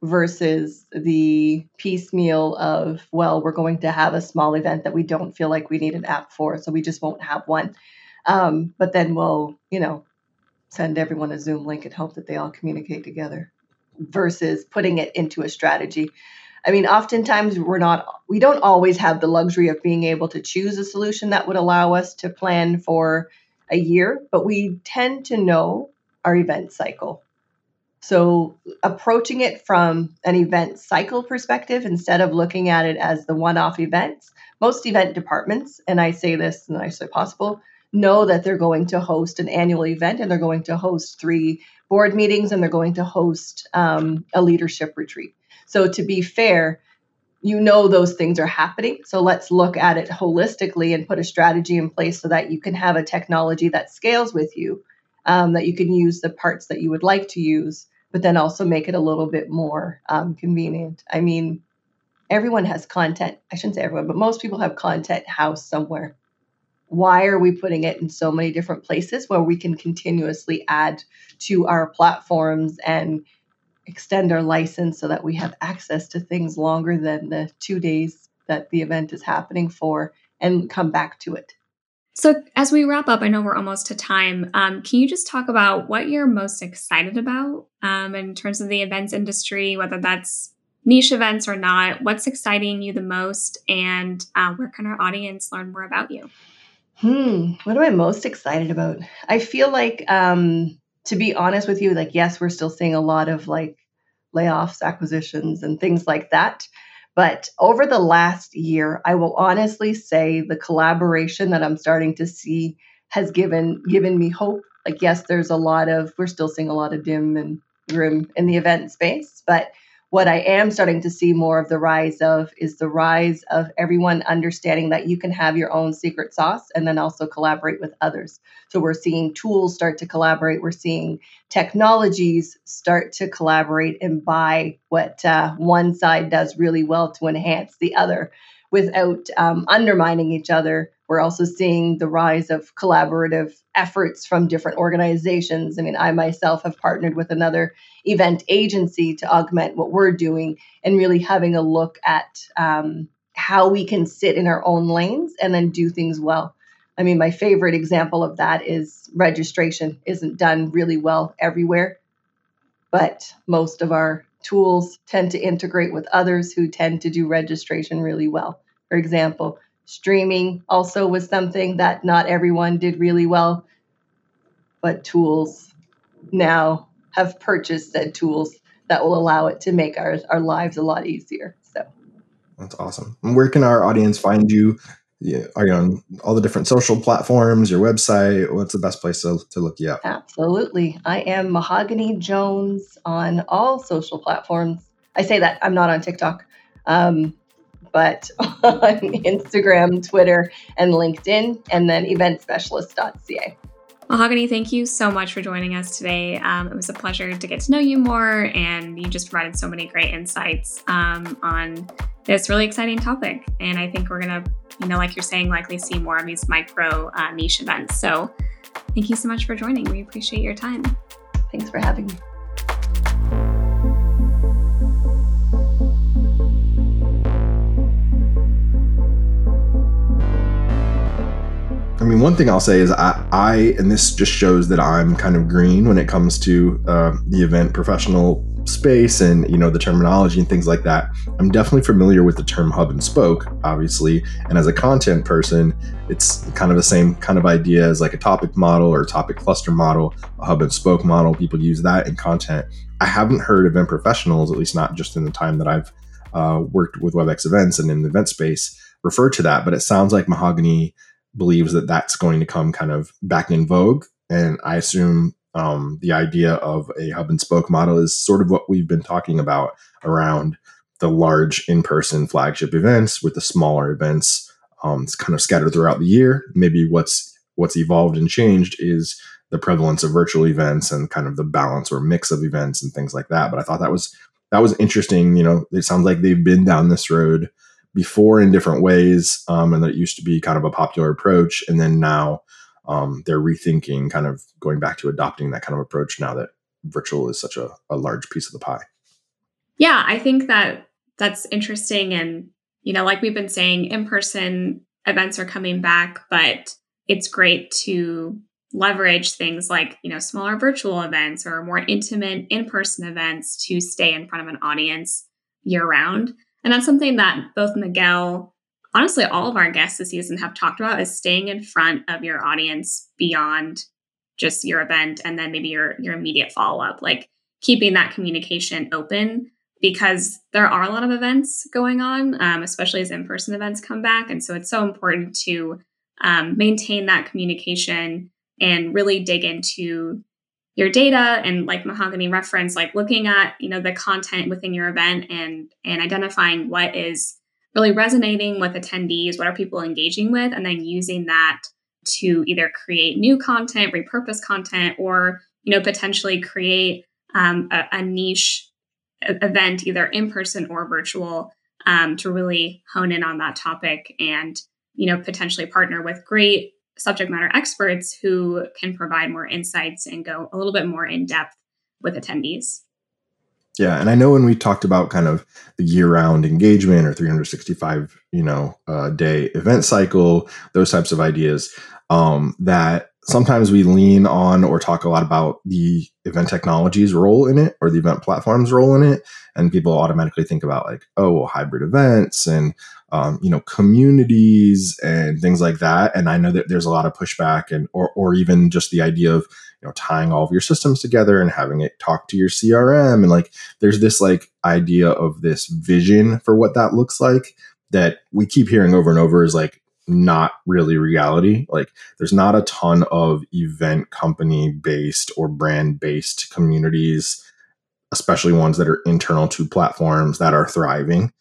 versus the piecemeal of well we're going to have a small event that we don't feel like we need an app for so we just won't have one. Um, but then we'll you know send everyone a Zoom link and hope that they all communicate together versus putting it into a strategy. I mean, oftentimes we're not, we don't always have the luxury of being able to choose a solution that would allow us to plan for a year, but we tend to know our event cycle. So, approaching it from an event cycle perspective instead of looking at it as the one off events, most event departments, and I say this in the nicest way possible, know that they're going to host an annual event and they're going to host three board meetings and they're going to host um, a leadership retreat. So, to be fair, you know those things are happening. So, let's look at it holistically and put a strategy in place so that you can have a technology that scales with you, um, that you can use the parts that you would like to use, but then also make it a little bit more um, convenient. I mean, everyone has content. I shouldn't say everyone, but most people have content housed somewhere why are we putting it in so many different places where we can continuously add to our platforms and extend our license so that we have access to things longer than the two days that the event is happening for and come back to it So, as we wrap up, I know we're almost to time. Um, can you just talk about what you're most excited about um, in terms of the events industry, whether that's niche events or not? What's exciting you the most, and uh, where can our audience learn more about you? Hmm, what am I most excited about? I feel like, um, to be honest with you, like, yes, we're still seeing a lot of like layoffs, acquisitions, and things like that. But over the last year, I will honestly say the collaboration that I'm starting to see has given given me hope. Like yes, there's a lot of we're still seeing a lot of dim and grim in the event space, but what I am starting to see more of the rise of is the rise of everyone understanding that you can have your own secret sauce and then also collaborate with others. So we're seeing tools start to collaborate. We're seeing technologies start to collaborate and buy what uh, one side does really well to enhance the other without um, undermining each other. We're also seeing the rise of collaborative efforts from different organizations. I mean, I myself have partnered with another event agency to augment what we're doing and really having a look at um, how we can sit in our own lanes and then do things well. I mean, my favorite example of that is registration isn't done really well everywhere, but most of our tools tend to integrate with others who tend to do registration really well. For example, streaming also was something that not everyone did really well, but tools now have purchased said tools that will allow it to make our, our lives a lot easier. So that's awesome. And where can our audience find you? Yeah, are you on all the different social platforms, your website? What's the best place to, to look you up? Absolutely. I am Mahoganey Jones on all social platforms. I say that I'm not on TikTok, um, but on Instagram, Twitter, and LinkedIn, and then eventspecialist.ca. Mahoganey, thank you so much for joining us today. Um, it was a pleasure to get to know you more, and you just provided so many great insights um, on this really exciting topic. And I think we're going to, you know, like you're saying, likely see more of these micro uh, niche events. So thank you so much for joining. We appreciate your time. Thanks for having me. I mean, one thing I'll say is I, I, and this just shows that I'm kind of green when it comes to uh, the event professional space and you know the terminology and things like that. I'm definitely familiar with the term hub and spoke obviously and as a content person it's kind of the same kind of idea as like a topic model or topic cluster model a hub and spoke model people use that in content. I haven't heard event professionals at least not just in the time that i've uh, worked with webex events and in the event space refer to that but it sounds like Mahoganey believes that that's going to come kind of back in vogue. And i assume um, the idea of a hub and spoke model is sort of what we've been talking about around the large in-person flagship events with the smaller events um, it's kind of scattered throughout the year. Maybe what's what's evolved and changed is the prevalence of virtual events and kind of the balance or mix of events and things like that. But i thought that was that was interesting you know it sounds like they've been down this road before in different ways um, and that it used to be kind of a popular approach. And then now um, they're rethinking kind of going back to adopting that kind of approach now that virtual is such a, a large piece of the pie. Yeah i think that that's interesting. And you know like we've been saying in person events are coming back but it's great to leverage things like you know smaller virtual events or more intimate in-person events to stay in front of an audience year round and that's something that both miguel honestly all of our guests this season have talked about is staying in front of your audience beyond just your event and then maybe your your immediate follow-up like keeping that communication open because there are a lot of events going on um, especially as in-person events come back. And so it's so important to um, maintain that communication and really dig into your data and like Mahoganey reference like looking at you know the content within your event and and identifying what is really resonating with attendees what are people engaging with and then using that to either create new content repurpose content or you know potentially create um, a, a, niche event either in person or virtual um, to really hone in on that topic and you know potentially partner with great subject matter experts who can provide more insights and go a little bit more in depth with attendees. Yeah, and I know when we talked about kind of the year-round engagement or 365, you know, uh, day event cycle, those types of ideas, um, that sometimes we lean on or talk a lot about the event technology's role in it or the event platform's role in it, and people automatically think about like, oh, well, hybrid events and um, you know communities and things like that. And I know that there's a lot of pushback and or or even just the idea of you know tying all of your systems together and having it talk to your crm and like there's this like idea of this vision for what that looks like that we keep hearing over and over is like not really reality. Like there's not a ton of event company based or brand based communities especially ones that are internal to platforms that are thriving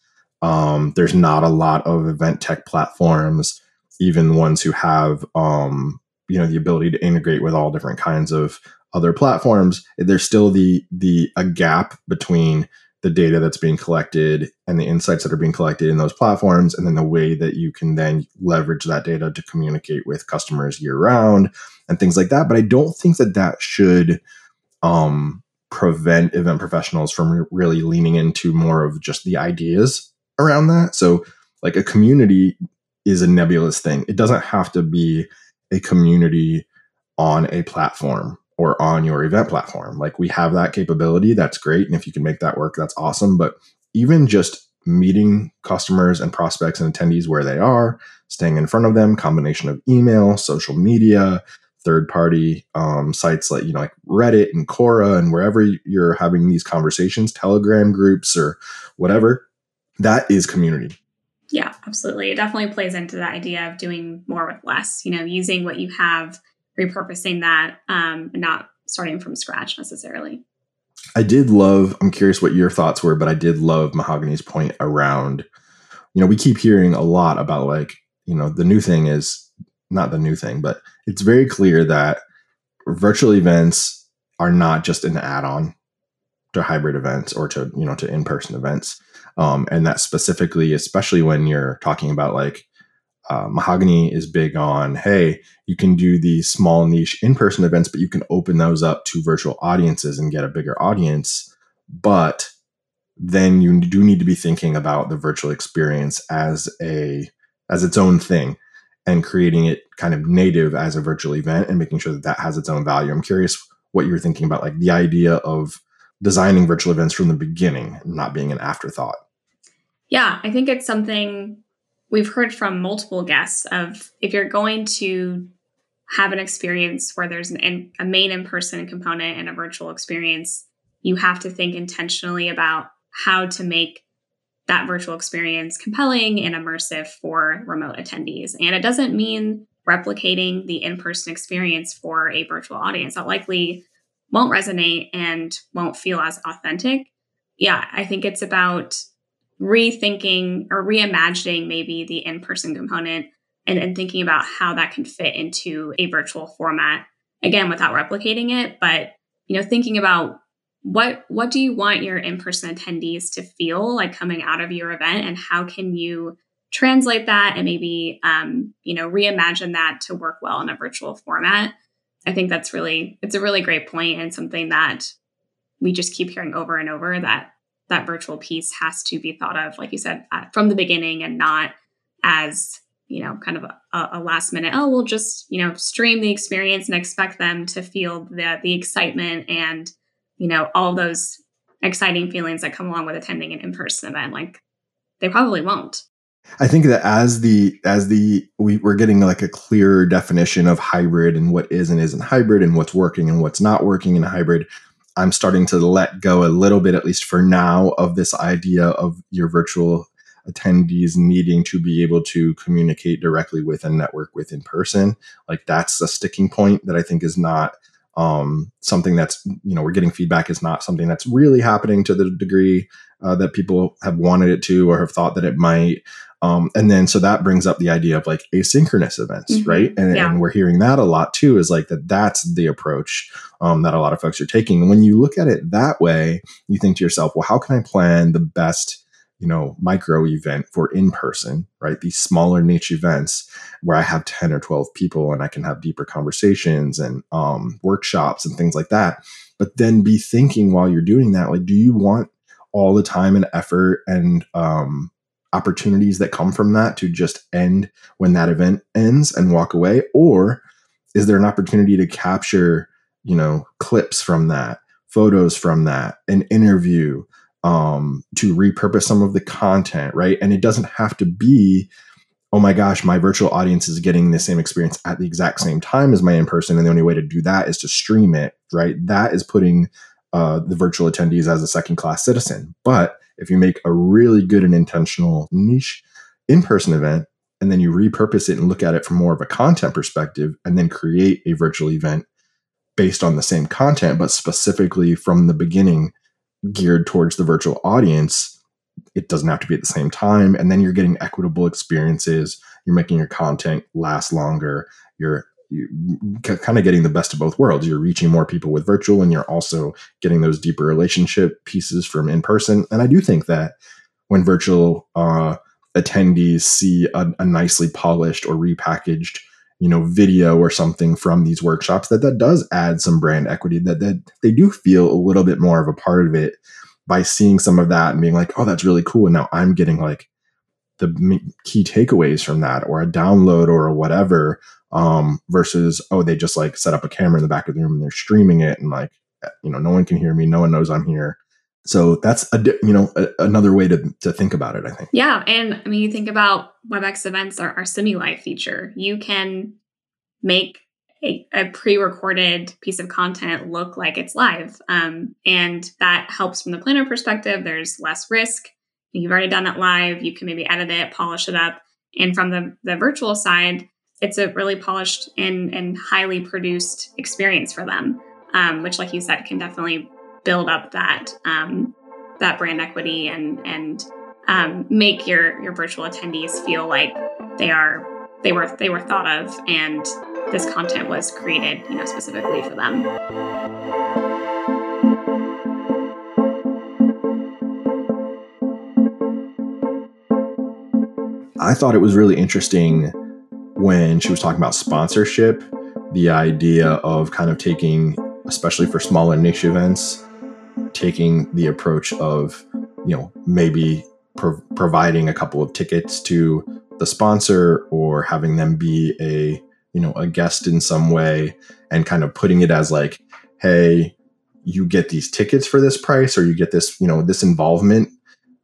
um, there's not a lot of event tech platforms even ones who have um, you know the ability to integrate with all different kinds of other platforms. There's still the the a gap between the data that's being collected and the insights that are being collected in those platforms and then the way that you can then leverage that data to communicate with customers year round and things like that. But i don't think that that should um, prevent event professionals from really leaning into more of just the ideas around that so like a community is a nebulous thing it doesn't have to be a community on a platform or on your event platform. Like we have that capability, that's great. And if you can make that work, that's awesome. But even just meeting customers and prospects and attendees where they are, staying in front of them, combination of email, social media, third party um, sites like you know like Reddit and Quora and wherever you're having these conversations, Telegram groups or whatever, that is community. Yeah, absolutely. It definitely plays into the idea of doing more with less, you know, using what you have, repurposing that, um, not starting from scratch necessarily. I did love, I'm curious what your thoughts were, but I did love Mahoganey's point around, you know, we keep hearing a lot about like, you know, the new thing is not the new thing, but it's very clear that virtual events are not just an add on to hybrid events or to, you know, to in person events um, and that specifically, especially when you're talking about like uh, Mahoganey is big on, hey, you can do these small niche in person events, but you can open those up to virtual audiences and get a bigger audience. But then you do need to be thinking about the virtual experience as a as its own thing and creating it kind of native as a virtual event and making sure that that has its own value. I'm curious what you're thinking about, like the idea of designing virtual events from the beginning, not being an afterthought. Yeah, I think it's something we've heard from multiple guests of if you're going to have an experience where there's an, a main in-person component and a virtual experience, you have to think intentionally about how to make that virtual experience compelling and immersive for remote attendees. And it doesn't mean replicating the in-person experience for a virtual audience. That likely won't resonate and won't feel as authentic. Yeah, I think it's about rethinking or reimagining maybe the in-person component and, and thinking about how that can fit into a virtual format again without replicating it but you know thinking about what what do you want your in-person attendees to feel like coming out of your event and how can you translate that and maybe um, you know reimagine that to work well in a virtual format I think that's really it's a really great point and something that we just keep hearing over and over that that virtual piece has to be thought of like you said uh, from the beginning and not as you know kind of a, a, last minute oh we'll just you know stream the experience and expect them to feel the the excitement and you know all those exciting feelings that come along with attending an in-person event. Like they probably won't I think that as the as the we, we're getting like a clearer definition of hybrid and what is and isn't hybrid and what's working and what's not working in hybrid, I'm starting to let go a little bit, at least for now, of this idea of your virtual attendees needing to be able to communicate directly with and network with in person. Like that's a sticking point that I think is not um, something that's you know we're getting feedback is not something that's really happening to the degree uh, that people have wanted it to or have thought that it might. Um, and then so that brings up the idea of like asynchronous events, mm-hmm. right? And, yeah. and, we're hearing that a lot too. Is like that that's the approach um, that a lot of folks are taking. And when you look at it that way, you think to yourself, well, how can I plan the best? you know, micro event for in person, right? These smaller niche events where I have 10 or 12 people and I can have deeper conversations and um, workshops and things like that. But then be thinking while you're doing that, like, do you want all the time and effort and um, opportunities that come from that to just end when that event ends and walk away? Or is there an opportunity to capture, you know, clips from that, photos from that, an interview? um, to repurpose some of the content, right? And it doesn't have to be, oh my gosh, my virtual audience is getting the same experience at the exact same time as my in person. And the only way to do that is to stream it, right? That is putting uh, the virtual attendees as a second class citizen. But if you make a really good and intentional niche in person event, and then you repurpose it and look at it from more of a content perspective, and then create a virtual event based on the same content, but specifically from the beginning geared towards the virtual audience, it doesn't have to be at the same time. And then you're getting equitable experiences. You're making your content last longer. You're you kind of getting the best of both worlds. You're reaching more people with virtual, and you're also getting those deeper relationship pieces from in person. And I do think that when virtual uh, attendees see a, a nicely polished or repackaged you know video or something from these workshops that that does add some brand equity that that they do feel a little bit more of a part of it by seeing some of that and being like oh that's really cool and now i'm getting like the key takeaways from that or a download or whatever um versus oh they just like set up a camera in the back of the room and they're streaming it and like you know no one can hear me no one knows i'm here so that's a you know a, another way to to think about it. I think. Yeah, and I mean, you think about WebEx events are our SimuLive feature. You can make a, a, pre-recorded piece of content look like it's live, um, and that helps from the planner perspective. There's less risk. You've already done it live. You can maybe edit it, polish it up, and from the the virtual side, it's a really polished and and highly produced experience for them. Um, which, like you said, can definitely build up that um, that brand equity and and um, make your your virtual attendees feel like they are they were they were thought of and this content was created you know specifically for them. I thought it was really interesting when she was talking about sponsorship, the idea of kind of taking, especially for smaller niche events, taking the approach of, you know, maybe pro- providing a couple of tickets to the sponsor or having them be a, you know, a guest in some way and kind of putting it as like, hey, you get these tickets for this price or you get this, you know, this involvement.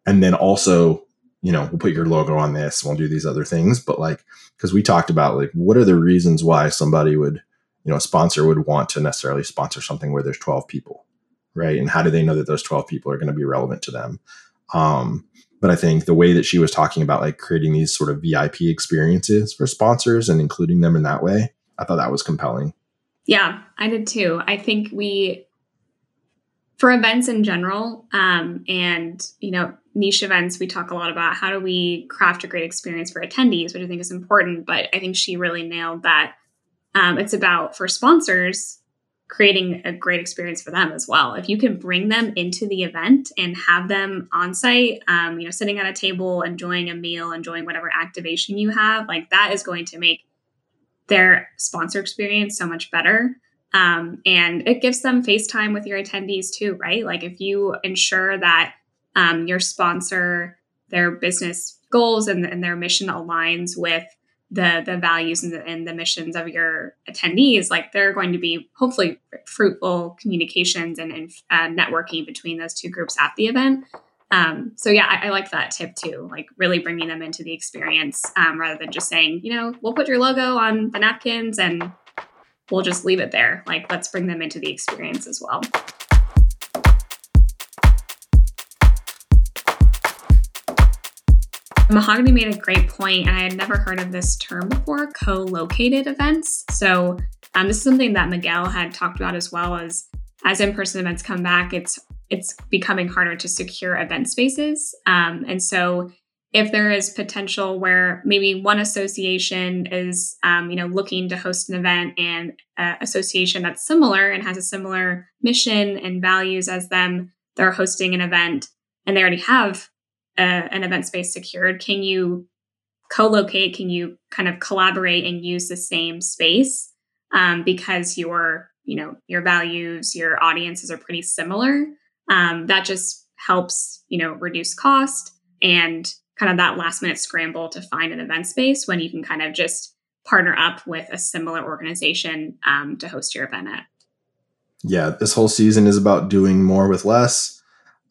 And then also, you know, we'll put your logo on this, we'll do these other things. But like, because we talked about like, what are the reasons why somebody would, you know, a sponsor would want to necessarily sponsor something where there's 12 people? right? And how do they know that those 12 people are going to be relevant to them? Um, but I think the way that she was talking about like creating these sort of VIP experiences for sponsors and including them in that way, I thought that was compelling. Yeah, I did too. I think we, for events in general, um, and you know, niche events, we talk a lot about how do we craft a great experience for attendees, which I think is important. But I think she really nailed that. Um, it's about for sponsors creating a great experience for them as well. If you can bring them into the event and have them on site, um, you know, sitting at a table, enjoying a meal, enjoying whatever activation you have, like that is going to make their sponsor experience so much better. Um, and it gives them FaceTime with your attendees too, right? Like if you ensure that um, your sponsor, their business goals and, and their mission aligns with the the values and the, and the missions of your attendees like there are going to be hopefully fruitful communications and, and uh, networking between those two groups at the event. Um, so yeah I, I, like that tip too like really bringing them into the experience um, rather than just saying you know we'll put your logo on the napkins and we'll just leave it there. Like let's bring them into the experience as well Mahoganey made a great point, and I had never heard of this term before co located events. So, um, this is something that Miguel had talked about as well as as in person events come back, it's it's becoming harder to secure event spaces. Um, and so, if there is potential where maybe one association is um, you know looking to host an event and an association that's similar and has a similar mission and values as them they're hosting an event and they already have a, an event space secured, can you co-locate? Can you kind of collaborate and use the same space um, because your you know your values, your audiences are pretty similar? Um, that just helps you know reduce cost and kind of that last minute scramble to find an event space when you can kind of just partner up with a similar organization um, to host your event at. Yeah, this whole season is about doing more with less.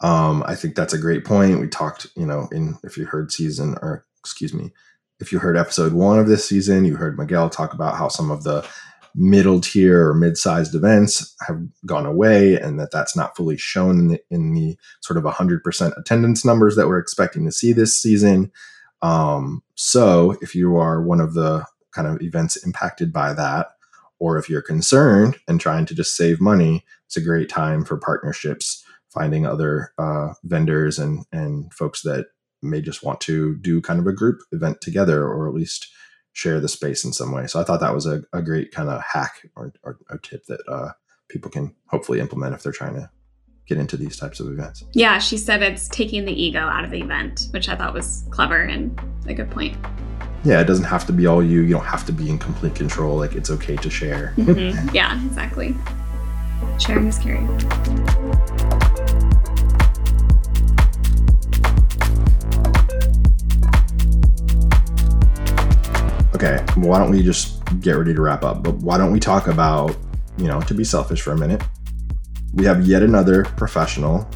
Um, I think that's a great point. We talked, you know, in if you heard season or excuse me, if you heard episode one of this season, you heard Miguel talk about how some of the middle tier or mid-sized events have gone away and that that's not fully shown in the, in the sort of 100% attendance numbers that we're expecting to see this season um, so if you are one of the kind of events impacted by that or if you're concerned and trying to just save money it's a great time for partnerships finding other uh, vendors and and folks that may just want to do kind of a group event together or at least share the space in some way. So I thought that was a, a great kind of hack or, or, or tip that uh, people can hopefully implement if they're trying to get into these types of events. Yeah, she said it's taking the ego out of the event, which I thought was clever and a good point. Yeah, it doesn't have to be all you. You don't have to be in complete control. Like it's okay to share. Mm-hmm. yeah, exactly. Sharing is caring. Okay, why don't we just get ready to wrap up? But why don't we talk about, you know, to be selfish for a minute? We have yet another professional.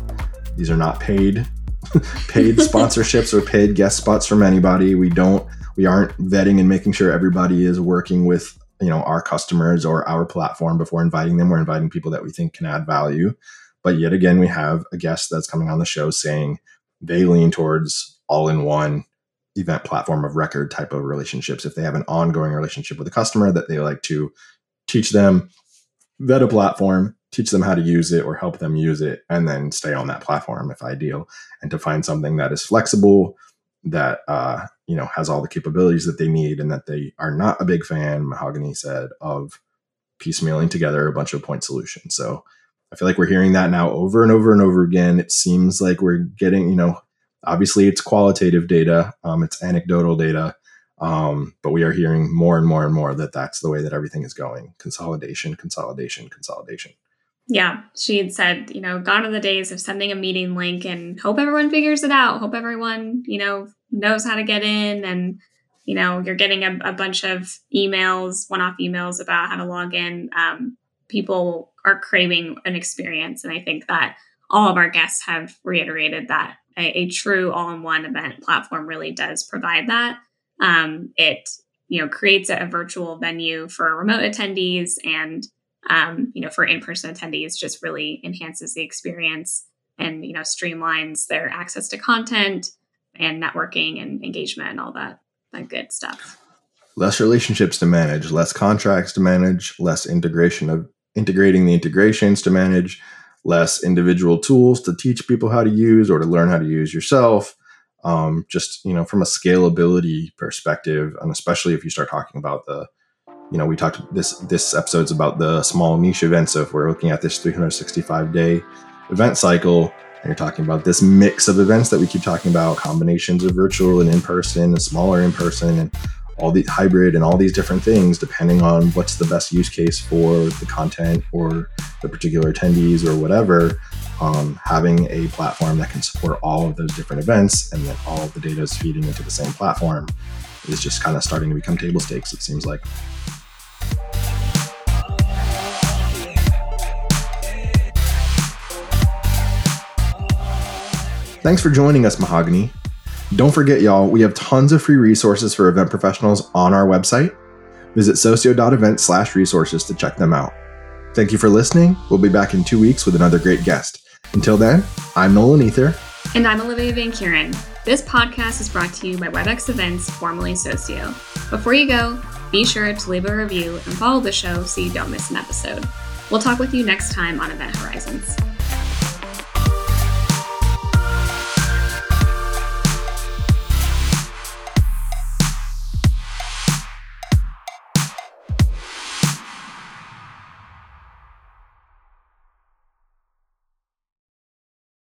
These are not paid paid sponsorships or paid guest spots from anybody. We don't we aren't vetting and making sure everybody is working with, you know, our customers or our platform before inviting them. We're inviting people that we think can add value. But yet again, we have a guest that's coming on the show saying they lean towards all in one event platform of record type of relationships. If they have an ongoing relationship with a customer that they like to teach them, vet a platform, teach them how to use it or help them use it, and then stay on that platform if ideal. And to find something that is flexible, that uh, you know has all the capabilities that they need, and that they are not a big fan, Mahoganey said, of piecemealing together a bunch of point solutions. So I feel like we're hearing that now over and over and over again. It seems like we're getting, you know, Obviously, it's qualitative data, um, it's anecdotal data, um, but we are hearing more and more and more that that's the way that everything is going consolidation, consolidation, consolidation. Yeah, she had said, you know, gone are the days of sending a meeting link and hope everyone figures it out. Hope everyone, you know, knows how to get in and, you know, you're getting a, a bunch of emails, one off emails about how to log in. Um, people are craving an experience. And I think that all of our guests have reiterated that a, a true all-in-one event platform really does provide that. Um, it you know creates a, a, virtual venue for remote attendees and um, you know for in-person attendees just really enhances the experience and you know streamlines their access to content and networking and engagement and all that that good stuff less relationships to manage less contracts to manage less integration of integrating the integrations to manage less individual tools to teach people how to use or to learn how to use yourself. Um, just you know, from a scalability perspective, and especially if you start talking about the, you know, we talked this this episode's about the small niche events. So if we're looking at this 365 day event cycle, and you're talking about this mix of events that we keep talking about, combinations of virtual and in person, and smaller in person, and all the hybrid and all these different things depending on what's the best use case for the content or the particular attendees or whatever um, having a platform that can support all of those different events and that all of the data is feeding into the same platform is just kind of starting to become table stakes it seems like. Thanks for joining us Mahoganey don't forget, y'all, we have tons of free resources for event professionals on our website. Visit socio.event slash resources to check them out. Thank you for listening. We'll be back in two weeks with another great guest. Until then, I'm Nolan Ether. And I'm Olivia Van Kuren. This podcast is brought to you by WebEx Events, formerly Socio. Before you go, be sure to leave a review and follow the show so you don't miss an episode. We'll talk with you next time on Event Horizons.